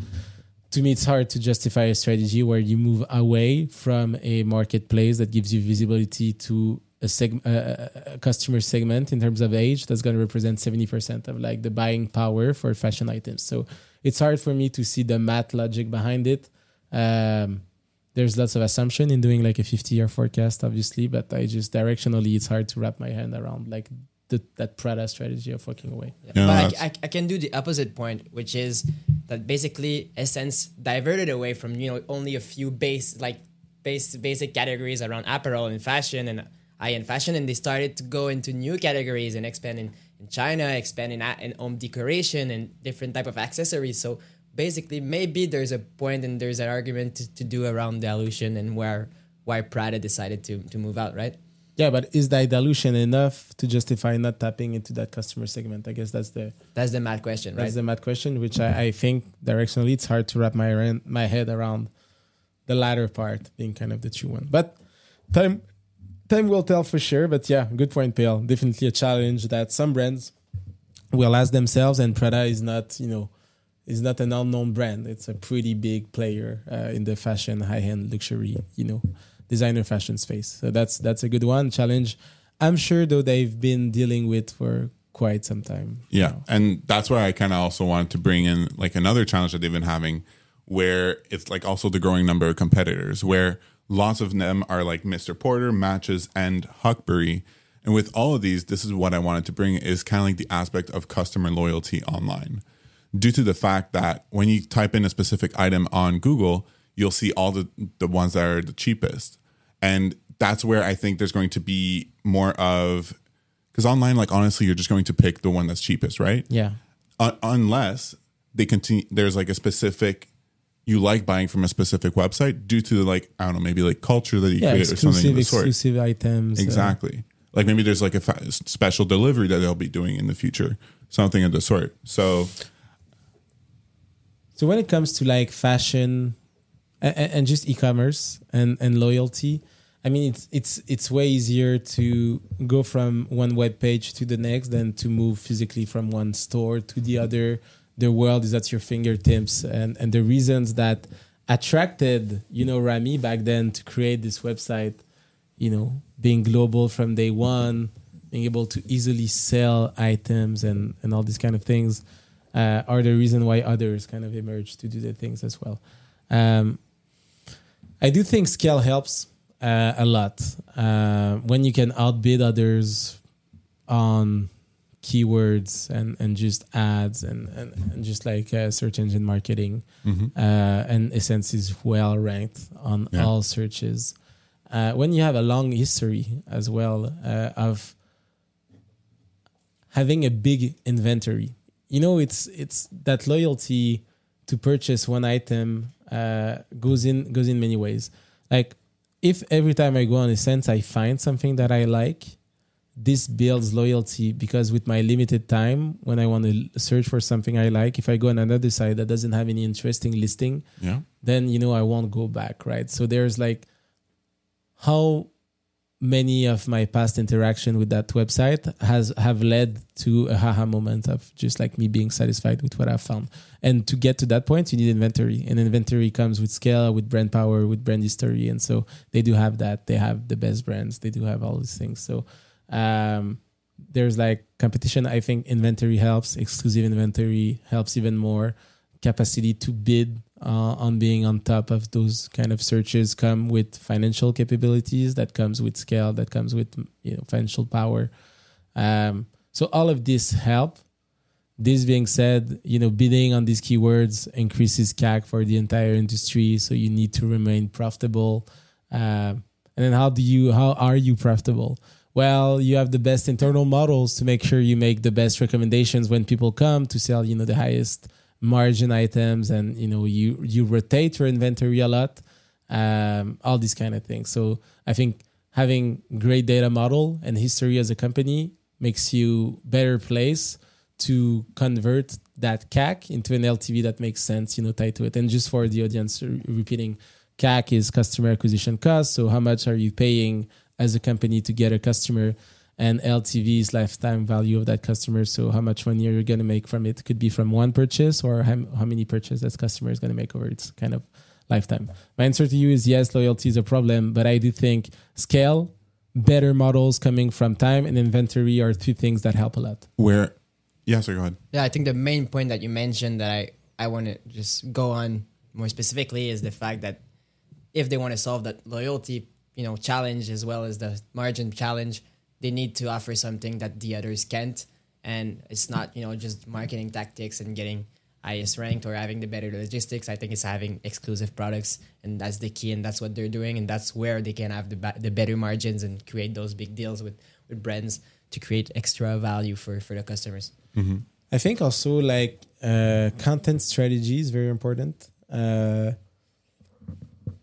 [SPEAKER 2] To me, it's hard to justify a strategy where you move away from a marketplace that gives you visibility to a, seg- a, customer segment in terms of age that's going to represent 70% of like the buying power for fashion items. So it's hard for me to see the math logic behind it. Um, there's lots of assumption in doing like a 50 year forecast, obviously, but I just directionally, it's hard to wrap my hand around like the, that Prada strategy of walking away.
[SPEAKER 3] Yeah.
[SPEAKER 1] Yeah,
[SPEAKER 3] but I, I, I can do the opposite point, which is that basically SSENSE diverted away from you know only a few base like base basic categories around apparel and fashion and high end fashion, and they started to go into new categories and expand in, in China, expand in, a- in home decoration and different type of accessories. So basically, maybe there's a point and there's an argument to, to do around dilution and where why Prada decided to to move out, right?
[SPEAKER 2] Yeah, but is that dilution enough to justify not tapping into that customer segment? I guess that's the
[SPEAKER 3] That's the mad question, right?
[SPEAKER 2] That's the mad question, which I, I think directionally it's hard to wrap my my head around the latter part being kind of the true one. But time time will tell for sure. But yeah, good point, Pale. Definitely a challenge that some brands will ask themselves, and Prada is not, you know, is not an unknown brand. It's a pretty big player uh, in the fashion, high end luxury, you know, designer fashion space. So that's that's a good one challenge. I'm sure though they've been dealing with for quite some time.
[SPEAKER 1] Yeah,
[SPEAKER 2] now.
[SPEAKER 1] and that's where I kind of also wanted to bring in like another challenge that they've been having, where it's like also the growing number of competitors, where lots of them are like Mr. Porter, Matches, and Huckberry. And with all of these, this is what I wanted to bring is kind of like the aspect of customer loyalty online. Due to the fact that when you type in a specific item on Google, you'll see all the, the ones that are the cheapest. And that's where I think there's going to be more of because online, like honestly, you're just going to pick the one that's cheapest, right?
[SPEAKER 2] Yeah.
[SPEAKER 1] Un- unless they continue, there's like a specific you like buying from a specific website due to like I don't know, maybe like culture that you
[SPEAKER 2] yeah,
[SPEAKER 1] create or something of
[SPEAKER 2] exclusive
[SPEAKER 1] the sort.
[SPEAKER 2] exclusive items. uh,
[SPEAKER 1] Exactly. Like maybe there's like a fa- special delivery that they'll be doing in the future, something of the sort. So
[SPEAKER 2] so when it comes to like fashion and, and just e-commerce and and loyalty, I mean it's it's it's way easier to go from one web page to the next than to move physically from one store to the other. The world is at your fingertips, and and the reasons that attracted you know Rami back then to create this website, you know, being global from day one, being able to easily sell items and and all these kind of things uh, are the reason why others kind of emerge to do the things as well. Um, I do think scale helps uh, a lot uh, when you can outbid others on keywords and, and just ads and, and, and just like uh, search engine marketing. Uh, and SSENSE is well ranked on
[SPEAKER 1] Yeah.
[SPEAKER 2] all searches. Uh, when you have a long history as well uh, of having a big inventory, you know, it's it's that loyalty to purchase one item uh, goes in goes in many ways. Like if every time I go on SSENSE I find something that I like, this builds loyalty because with my limited time, when I want to search for something I like, if I go on another site that doesn't have any interesting listing,
[SPEAKER 1] yeah,
[SPEAKER 2] then you know I won't go back, right? So there's like how many of my past interaction with that website has have led to a haha moment of just like me being satisfied with what I've found. And to get to that point, you need inventory, and inventory comes with scale, with brand power, with brand history, and so they do have that. They have the best brands. They do have all these things. So um, there's like competition. I think inventory helps. Exclusive inventory helps even more. Capacity to bid uh, on being on top of those kind of searches come with financial capabilities that comes with scale that comes with you know financial power. Um, so all of this help. This being said you know bidding on these keywords increases cac for the entire industry so you need to remain profitable. Um, and then how do you how are you profitable? Well you have the best internal models to make sure you make the best recommendations when people come to sell you know the highest margin items and you know you you rotate your inventory a lot um, all these kind of things so i think having great data model and history as a company makes you better place to convert that CAC into an LTV that makes sense, you know, tied to it. And just for the audience, repeating, CAC is customer acquisition cost. So how much are you paying as a company to get a customer? And LTV is lifetime value of that customer. So how much money you're you going to make from it? Could be from one purchase or how, how many purchases that customer is going to make over its kind of lifetime. My answer to you is yes, loyalty is a problem, but I do think scale, better models coming from time and inventory are two things that help a lot.
[SPEAKER 1] Where, yeah, so go ahead.
[SPEAKER 3] Yeah, I think the main point that you mentioned that I, I want to just go on more specifically is the fact that if they want to solve that loyalty, you know, challenge as well as the margin challenge, they need to offer something that the others can't. And it's not you know just marketing tactics and getting highest ranked or having the better logistics. I think it's having exclusive products and that's the key and that's what they're doing and that's where they can have the, ba- the better margins and create those big deals with, with brands to create extra value for, for the customers.
[SPEAKER 2] Mm-hmm. i think also like uh, content strategy is very important uh,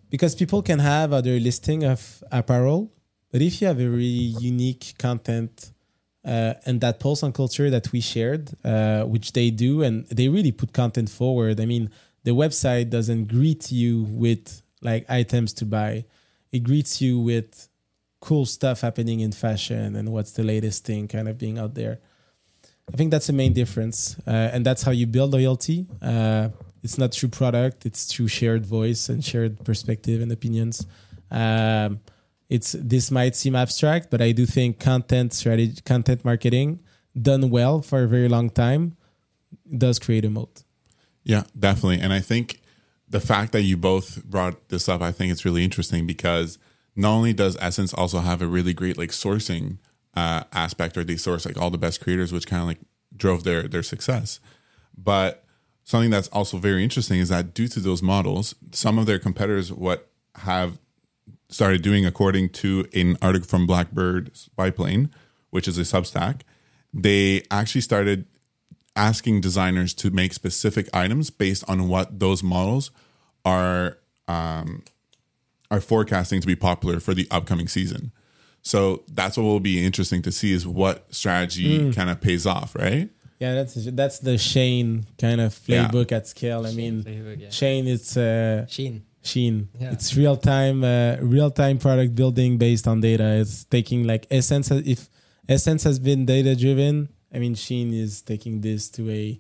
[SPEAKER 2] because people can have other listing of apparel but if you have a really unique content uh, and that pulse on culture that we shared, uh, which they do, and they really put content forward. I mean, the website doesn't greet you with like items to buy; it greets you with cool stuff happening in fashion and what's the latest thing kind of being out there. I think that's the main difference, uh, and that's how you build loyalty. Uh, it's not through product; it's through shared voice and shared perspective and opinions. Um, it's this might seem abstract, but I do think content strategy, content marketing done well for a very long time does create a moat.
[SPEAKER 1] Yeah, definitely. And I think the fact that you both brought this up, I think it's really interesting because not only does SSENSE also have a really great like sourcing uh, aspect, or they source like all the best creators, which kind of like drove their their success, but something that's also very interesting is that due to those models, some of their competitors what have started doing, according to an article from Blackbird Spyplane, which is a Substack, they actually started asking designers to make specific items based on what those models are um, are forecasting to be popular for the upcoming season. So that's what will be interesting to see is what strategy mm. kind of pays off, right?
[SPEAKER 2] Yeah, that's that's the Shein kind of playbook yeah. at scale. I Shein mean, playbook, yeah. Shein, it's uh,
[SPEAKER 3] Shein.
[SPEAKER 2] Shein. Yeah. It's real time, uh, real time product building based on data. It's taking like SSENSE. If SSENSE has been data driven, I mean, Shein is taking this to a,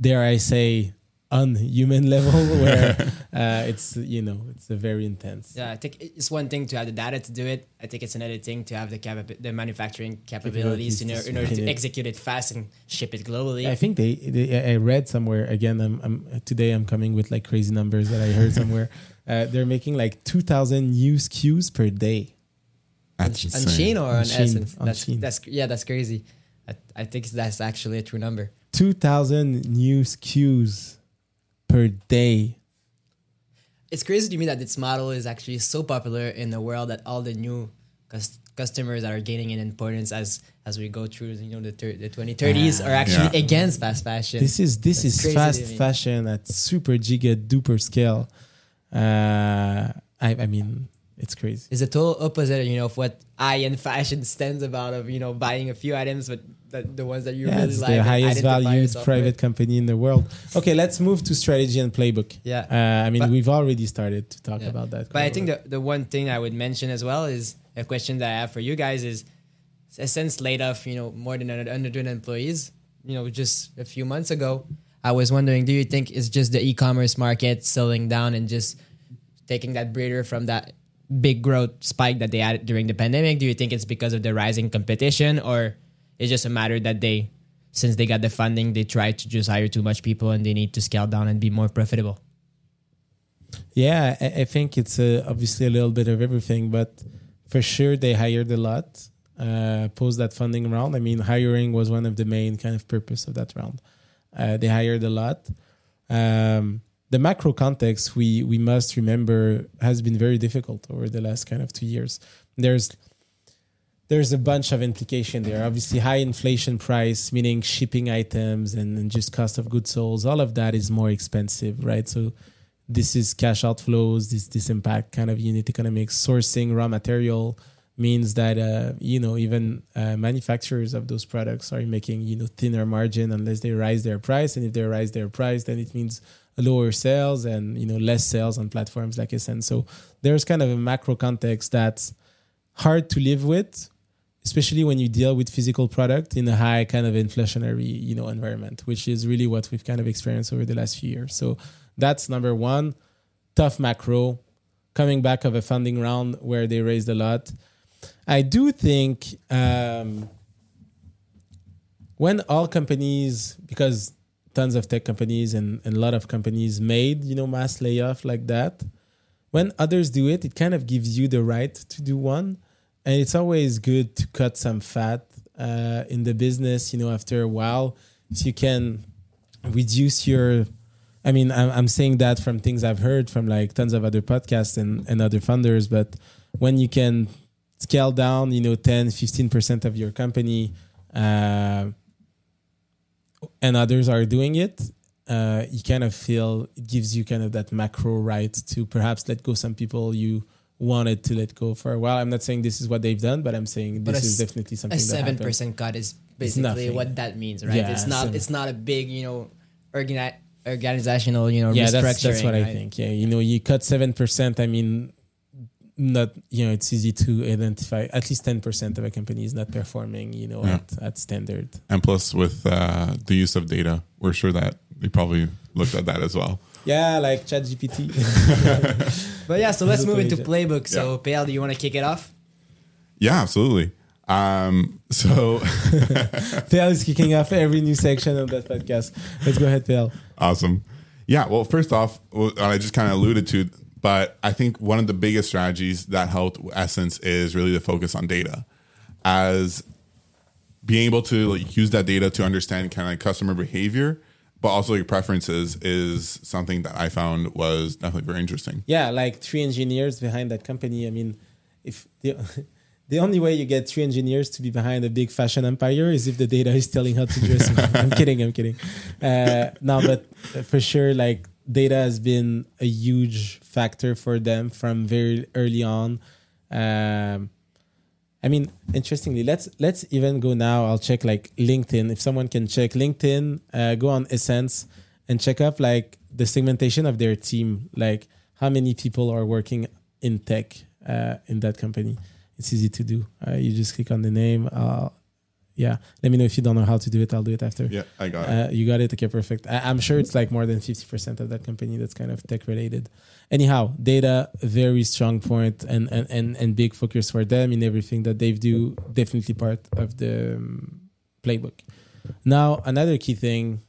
[SPEAKER 2] dare I say, unhuman level where uh, it's you know it's a very intense.
[SPEAKER 3] Yeah, I think it's one thing to have the data to do it. I think it's another thing to have the capa- the manufacturing capabilities in, in order to execute it fast and ship it globally.
[SPEAKER 2] I think they, they I read somewhere again. I'm, I'm, today I'm coming with like crazy numbers that I heard somewhere. uh, they're making like two thousand new SKUs per day.
[SPEAKER 3] That's on, on Shein or on, on SSENSE. On that's Shein. that's yeah, that's crazy. I, I think that's actually a true number.
[SPEAKER 2] Two thousand new SKUs per day.
[SPEAKER 3] It's crazy to me that this model is actually so popular in the world that all the new cus- customers that are gaining in importance as as we go through you know the thir- the 2030s uh, are actually yeah. against fast fashion.
[SPEAKER 2] This is this That's is fast fashion at super giga duper scale. Uh, I I mean it's crazy.
[SPEAKER 3] It's the total opposite, you know, of what I and fashion stands about of you know buying a few items, but the, the ones that you yeah, really it's like.
[SPEAKER 2] the highest valued private with. company in the world. Okay, let's move to strategy and playbook.
[SPEAKER 3] Yeah,
[SPEAKER 2] uh, I mean but, we've already started to talk yeah. about that.
[SPEAKER 3] But I think the the one thing I would mention as well is a question that I have for you guys is, since laid off, you know, more than 100 employees, you know, just a few months ago, I was wondering, do you think it's just the e-commerce market slowing down and just taking that breather from that big growth spike that they had during the pandemic? Do you think it's because of the rising competition, or it's just a matter that they, since they got the funding, they tried to just hire too much people and they need to scale down and be more profitable?
[SPEAKER 2] Yeah, I, I think it's uh, obviously a little bit of everything, but for sure they hired a lot uh, post that funding round. I mean, hiring was one of the main kind of purpose of that round. Uh, they hired a lot. Um, the macro context we we must remember has been very difficult over the last kind of two years. There's there's a bunch of implication there. Obviously, high inflation price, meaning shipping items and, and just cost of goods sold. All of that is more expensive, right? So this is cash outflows. This this impact kind of unit economics. Sourcing raw material means that uh, you know even uh, manufacturers of those products are making you know thinner margin unless they rise their price. And if they rise their price, then it means lower sales and you know less sales on platforms like SSENSE. So there's kind of a macro context that's hard to live with, especially when you deal with physical product in a high kind of inflationary you know environment, which is really what we've kind of experienced over the last few years. So that's number one. Tough macro, coming back of a funding round where they raised a lot. I do think um, when all companies, because tons of tech companies and, and a lot of companies made you know mass layoff like that when others do it it kind of gives you the right to do one and it's always good to cut some fat uh, in the business you know after a while if you can reduce your i mean I'm, I'm saying that from things i've heard from like tons of other podcasts and, and other funders but when you can scale down you know 10 15% of your company uh, and others are doing it, uh, you kind of feel it gives you kind of that macro right to perhaps let go some people you wanted to let go for a while. I'm not saying this is what they've done, but I'm saying this is definitely something. A
[SPEAKER 3] seven percent cut is basically what that means, right? Yeah, it's not. Seven. It's not a big, you know, organi- organizational, you know,
[SPEAKER 2] yeah. That's, that's what right? I think. Yeah, you know, you cut seven percent. I mean, not you know it's easy to identify at least 10% of a company is not performing you know yeah. at, at standard
[SPEAKER 1] and plus with uh, the use of data we're sure that they probably looked at that as well
[SPEAKER 2] yeah like chat gpt
[SPEAKER 3] but yeah so let's move into playbook. So yeah. pl do you want to kick it off?
[SPEAKER 1] Yeah absolutely. Um so
[SPEAKER 2] pl is kicking off every new section of that podcast. Let's go ahead pl
[SPEAKER 1] awesome. Yeah well first off i just kind of alluded to but I think one of the biggest strategies that helped SSENSE is really to focus on data, as being able to like, use that data to understand kind of like customer behavior, but also your preferences is something that I found was definitely very interesting.
[SPEAKER 2] Yeah, like three engineers behind that company. I mean, if the the only way you get three engineers to be behind a big fashion empire is if the data is telling how to dress. I'm kidding. I'm kidding. Uh, no, but for sure, like data has been a huge factor for them from very early on. Um, I mean, interestingly, let's let's even go now. I'll check like LinkedIn. If someone can check LinkedIn, uh, go on SSENSE and check up like the segmentation of their team, like how many people are working in tech uh, in that company. It's easy to do. Uh, you just click on the name. Uh, yeah let me know if you don't know how to do it i'll do it after
[SPEAKER 1] yeah i got
[SPEAKER 2] uh, it you got it okay perfect I, am sure it's like more than 50% of that company that's kind of tech related anyhow data very strong point and and and, and big focus for them in everything that they do definitely part of the um, playbook. Now another key thing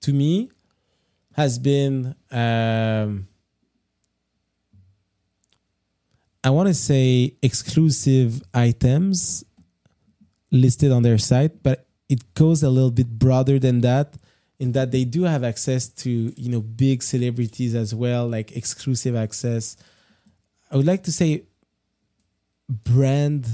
[SPEAKER 2] to me has been um, i want to say exclusive items listed on their site, but it goes a little bit broader than that in that they do have access to you know big celebrities as well like exclusive access i would like to say brand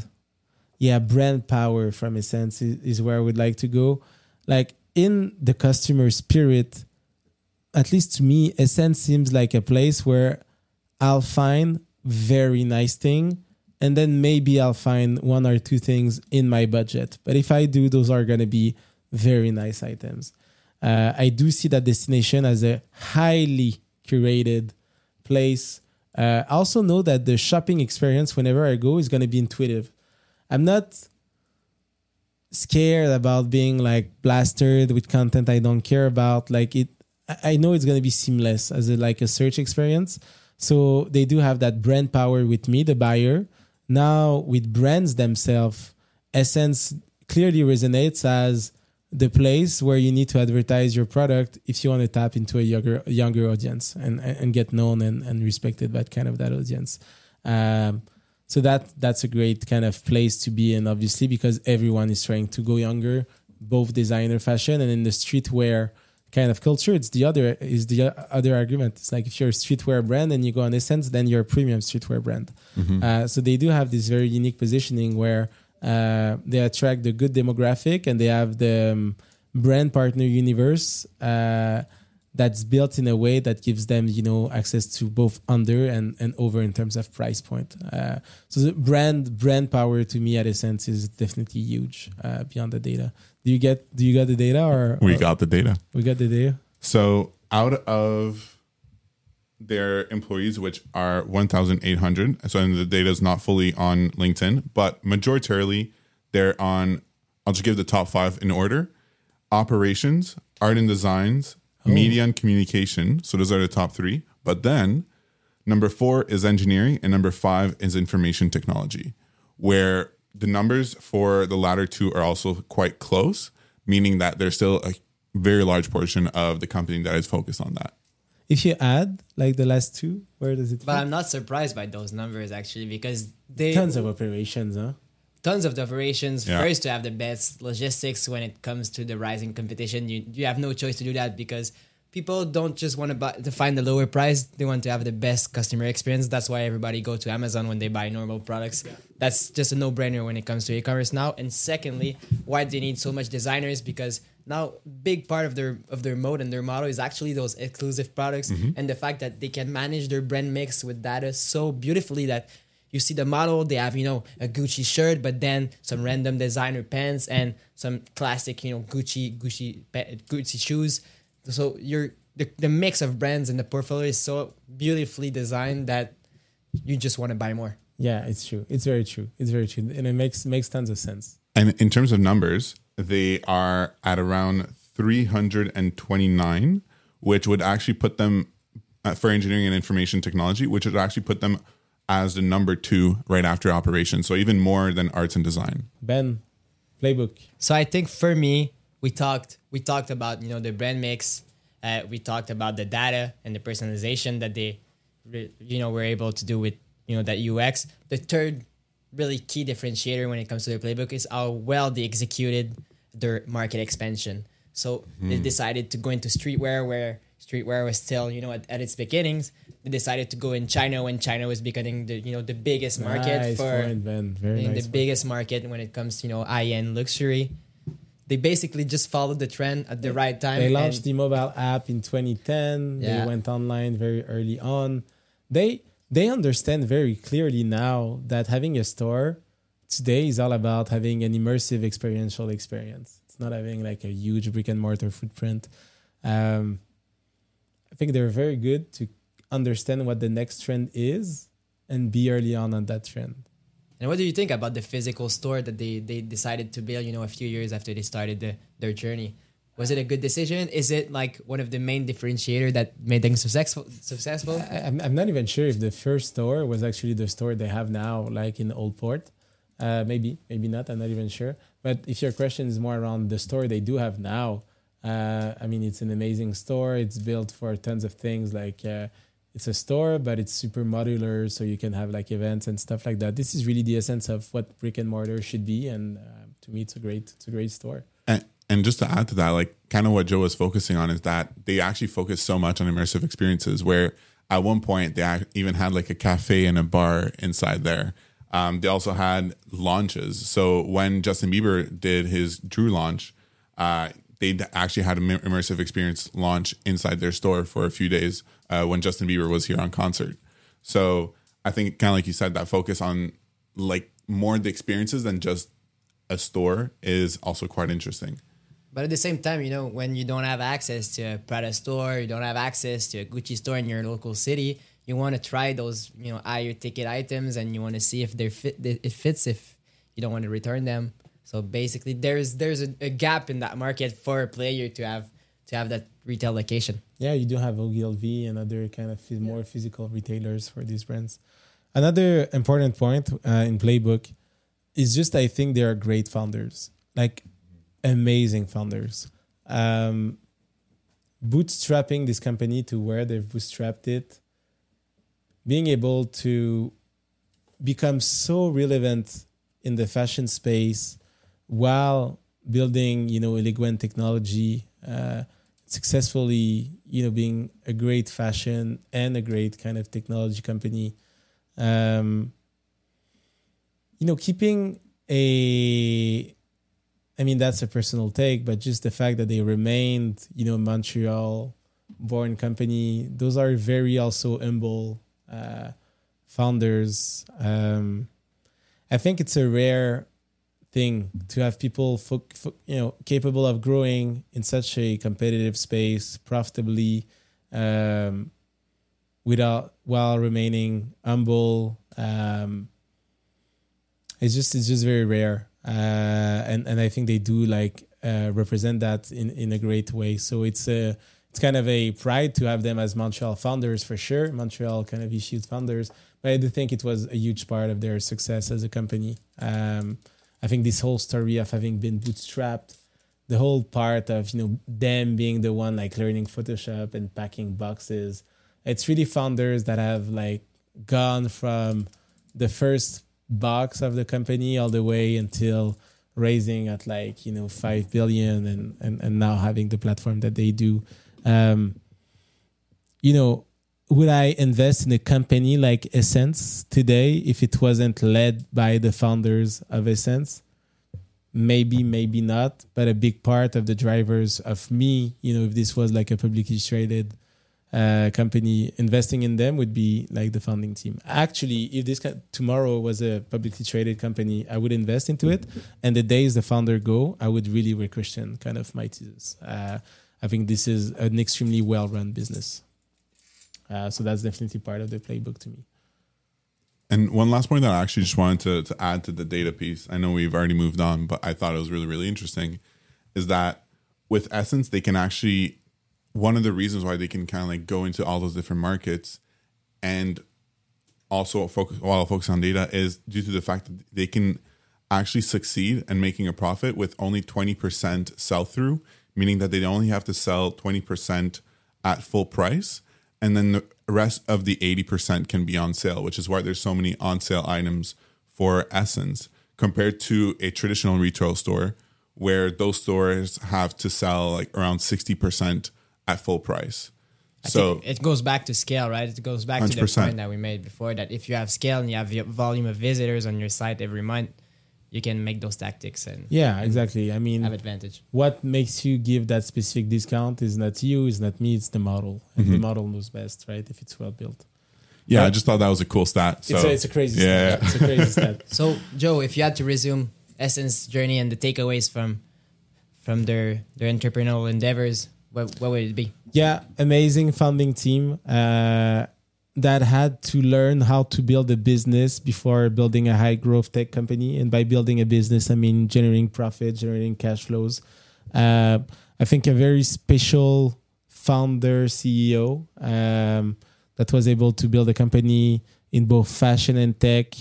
[SPEAKER 2] yeah brand power from a sense is, is where i would like to go like in the customer spirit at least to me SSENSE seems like a place where i'll find very nice thing and then maybe I'll find one or two things in my budget. But if I do, those are going to be very nice items. Uh, I do see that destination as a highly curated place Uh, I also know that the shopping experience whenever I go is going to be intuitive. I'm not scared about being like blasted with content I don't care about. Like it, I- know it's going to be seamless as a, like a search experience. So they do have that brand power with me, the buyer. Now with brands themselves, SSENSE clearly resonates as the place where you need to advertise your product if you want to tap into a younger younger audience and and get known and, and respected by kind of that audience. Um, so that that's a great kind of place to be in, obviously, because everyone is trying to go younger, both designer fashion and in the streetwear kind of culture. It's the other is the other argument. It's like if you're a streetwear brand and you go on SSENSE, then you're a premium streetwear brand. Uh, so they do have this very unique positioning where uh, they attract the good demographic and they have the um, brand partner universe uh, that's built in a way that gives them you know access to both under and, and over in terms of price point. Uh, so the brand brand power to me at a sense is definitely huge uh, beyond the data. Do you get do you got the data or
[SPEAKER 1] We
[SPEAKER 2] or-
[SPEAKER 1] got the data.
[SPEAKER 2] we got the data?
[SPEAKER 1] So out of their employees, which are 1,800, so the data is not fully on LinkedIn, but majoritarily they're on, I'll just give the top five in order operations, art and designs, oh. media and communication. So those are the top three. But then number four is engineering, and number five is information technology, where the numbers for the latter two are also quite close, meaning that there's still a very large portion of the company that is focused on that.
[SPEAKER 2] If you add like the last two where does it
[SPEAKER 3] But
[SPEAKER 2] fit?
[SPEAKER 3] I'm not surprised by those numbers actually because they
[SPEAKER 2] tons of operations huh?
[SPEAKER 3] Tons of the operations.
[SPEAKER 1] Yeah.
[SPEAKER 3] first to have the best logistics when it comes to the rising competition you you have no choice to do that because people don't just want to buy to find the lower price. They want to have the best customer experience. That's why everybody go to amazon when they buy normal products. That's just a no-brainer when it comes to e-commerce now. And secondly why do they need so much designers? Because now big part of their of their mode and their model is actually those exclusive products mm-hmm. and the fact that they can manage their brand mix with data so beautifully that you see the model they have you know a gucci shirt but then some random designer pants and some classic you know gucci gucci gucci shoes. So you're the, the mix of brands in the portfolio is so beautifully designed that you just want to buy more.
[SPEAKER 2] Yeah it's true. It's very true. It's very true. And it makes makes tons of sense.
[SPEAKER 1] And in terms of numbers, they are at around 329, which would actually put them uh, for engineering and information technology, which would actually put them as the number two right after operations. So even more than arts and design.
[SPEAKER 2] ben playbook
[SPEAKER 3] So I think for me, we talked we talked about you know the brand mix. Uh, we talked about the data and the personalization that they, you know, were able to do with you know that UX. The third really key differentiator when it comes to their playbook is how well they executed their market expansion. So they hmm. decided to go into streetwear where streetwear was still you know at, at its beginnings. They decided to go in China when China was becoming the you know the biggest market
[SPEAKER 2] nice
[SPEAKER 3] for
[SPEAKER 2] point, ben very nice
[SPEAKER 3] the
[SPEAKER 2] point.
[SPEAKER 3] biggest market when it comes to you know high end luxury. They basically just followed the trend at the right time.
[SPEAKER 2] They launched the mobile app in 2010. They went online very early on. They they understand very clearly now that having a store today is all about having an immersive experiential experience. It's not having like a huge brick and mortar footprint. Um, I think they're very good to understand what the next trend is and be early on on that trend.
[SPEAKER 3] And what do you think about the physical store that they, they decided to build, you know, a few years after they started the, their journey? Was it a good decision? Is it like one of the main differentiator that made things successful? Successful?
[SPEAKER 2] I, I'm, I'm not even sure if the first store was actually the store they have now, like in Old Port. Uh, maybe, maybe not. I'm not even sure. But if your question is more around the store they do have now, uh, I mean, it's an amazing store. It's built for tons of things. Like uh, it's a store, but it's super modular, so you can have like events and stuff like that. This is really the essence of what brick and mortar should be, and uh, to me, it's a great, it's a great store.
[SPEAKER 1] And, just to add to that, like kind of what Joe was focusing on is that they actually focus so much on immersive experiences where at one point they even had like a cafe and a bar inside there. Um, they also had launches. So when Justin Bieber did his Drew launch, uh, they actually had an immersive experience launch inside their store for a few days uh, when Justin Bieber was here on concert. So I think kind of like you said, that focus on like more the experiences than just a store is also quite interesting.
[SPEAKER 3] But at the same time, you know, when you don't have access to a Prada store, you don't have access to a Gucci store in your local city, you want to try those you know higher ticket items and you want to see if they're fit it fits if you don't want to return them. So basically there's there's a, a gap in that market for a player to have to have that retail location.
[SPEAKER 2] Yeah, you do have Ogilvy and other kind of phys- more physical retailers for these brands. Another important point uh, in Playbook is just I think they are great founders, like amazing founders. Um, bootstrapping this company to where they've bootstrapped it, being able to become so relevant in the fashion space while building, you know, elegant technology. Uh, successfully, you know, being a great fashion and a great kind of technology company. Um, you know, keeping a, I mean, that's a personal take, but just the fact that they remained, you know, Montreal born company, those are very also humble uh, founders. Um, I think it's a rare thing to have people fo- fo- you know capable of growing in such a competitive space profitably um, without while remaining humble um, it's just it's just very rare and and I think they do like uh, represent that in in a great way. So it's a it's kind of a pride to have them as Montreal founders for sure. Montreal kind of issued founders. But I do think it was a huge part of their success as a company. Um, I think this whole story of having been bootstrapped, the whole part of you know them being the one like learning Photoshop and packing boxes, it's really founders that have like gone from the first box of the company all the way until raising at like you know five billion and and, and now having the platform that they do. Um, you know, would I invest in a company like SSENSE today if it wasn't led by the founders of SSENSE? Maybe, maybe not. But a big part of the drivers of me, you know, if this was like a publicly traded uh, company, investing in them would be like the founding team. Actually, if this tomorrow was a publicly traded company, I would invest into it. And the days the founder go, I would really re-Christian kind of my thesis. Uh, I think this is an extremely well-run business. Uh, so that's definitely part of the playbook to me.
[SPEAKER 1] And one last point that I actually just wanted to, to add to the data piece. I know we've already moved on, but I thought it was really, really interesting is that with SSENSE, they can actually, one of the reasons why they can kind of like go into all those different markets and also focus while focus on data is due to the fact that they can actually succeed and making a profit with only 20% sell through, meaning that they only have to sell 20% at full price and then the rest of the 80% can be on sale, which is why there's so many on sale items for SSENSE compared to a traditional retail store where those stores have to sell like around 60% at full price.
[SPEAKER 3] I
[SPEAKER 1] so
[SPEAKER 3] think it goes back to scale, right? It goes back to the point that we made before that if you have scale and you have your volume of visitors on your site every month, you can make those tactics and
[SPEAKER 2] Yeah, exactly. I mean,
[SPEAKER 3] have advantage.
[SPEAKER 2] what makes you give that specific discount is not you, is not me, it's the model. And
[SPEAKER 1] Mm-hmm.
[SPEAKER 2] the model knows best, right? If it's well built.
[SPEAKER 1] yeah, I just thought that was a cool stat. So
[SPEAKER 2] it's, a, it's a crazy
[SPEAKER 1] yeah.
[SPEAKER 2] stat. It's a crazy stat.
[SPEAKER 3] So, Joe, if you had to resume SSENSE journey and the takeaways from from their their entrepreneurial endeavors, what what would it be?
[SPEAKER 2] Yeah, amazing founding team uh, that had to learn how to build a business before building a high growth tech company. And by building a business, I mean generating profit, generating cash flows. Uh, I think a very special founder CEO um, that was able to build a company in both fashion and tech,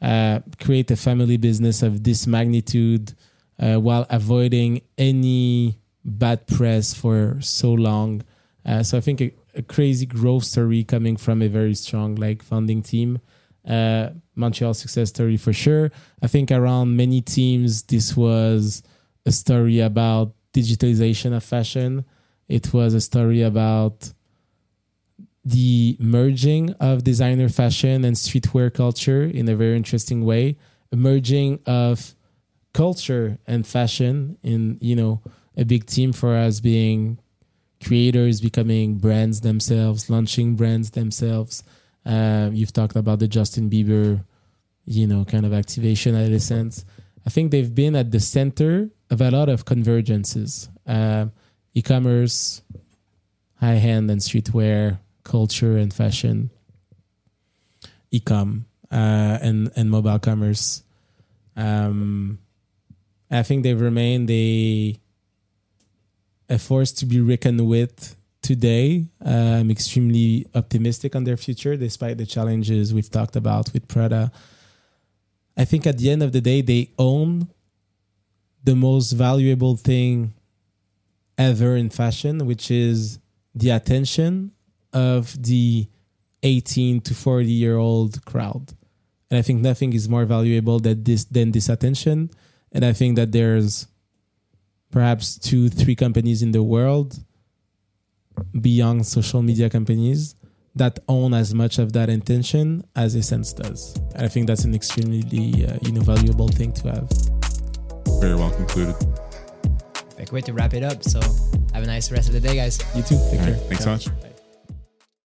[SPEAKER 2] uh, create a family business of this magnitude uh, while avoiding any bad press for so long. Uh, so I think a, a crazy growth story coming from a very strong like founding team. Uh, Montreal success story for sure. I think around many teams, this was a story about digitalization of fashion. It was a story about the merging of designer fashion and streetwear culture in a very interesting way. A merging of culture and fashion in you know a big team for us being creators becoming brands themselves launching brands themselves. Uh, you've talked about the justin bieber you know kind of activation at SSENSE i think they've been at the center of a lot of convergences. Uh, e-commerce high-end and streetwear culture and fashion ecom uh, and and mobile commerce. Um, I think they've remained a a force to be reckoned with today. Uh, I'm extremely optimistic on their future, despite the challenges we've talked about with Prada. I think at the end of the day, they own the most valuable thing ever in fashion, which is the attention of the 18 to 40 year old crowd. And I think nothing is more valuable than this than this attention. And I think that there's perhaps two, three companies in the world beyond social media companies that own as much of that intention as SSENSE does. And I think that's an extremely uh, you know valuable thing to have.
[SPEAKER 1] Very well concluded.
[SPEAKER 3] Perfect way to wrap it up. So have a nice rest of the day, guys.
[SPEAKER 2] You too. Take
[SPEAKER 1] All
[SPEAKER 2] care.
[SPEAKER 1] right, thanks
[SPEAKER 2] Ciao.
[SPEAKER 1] so much.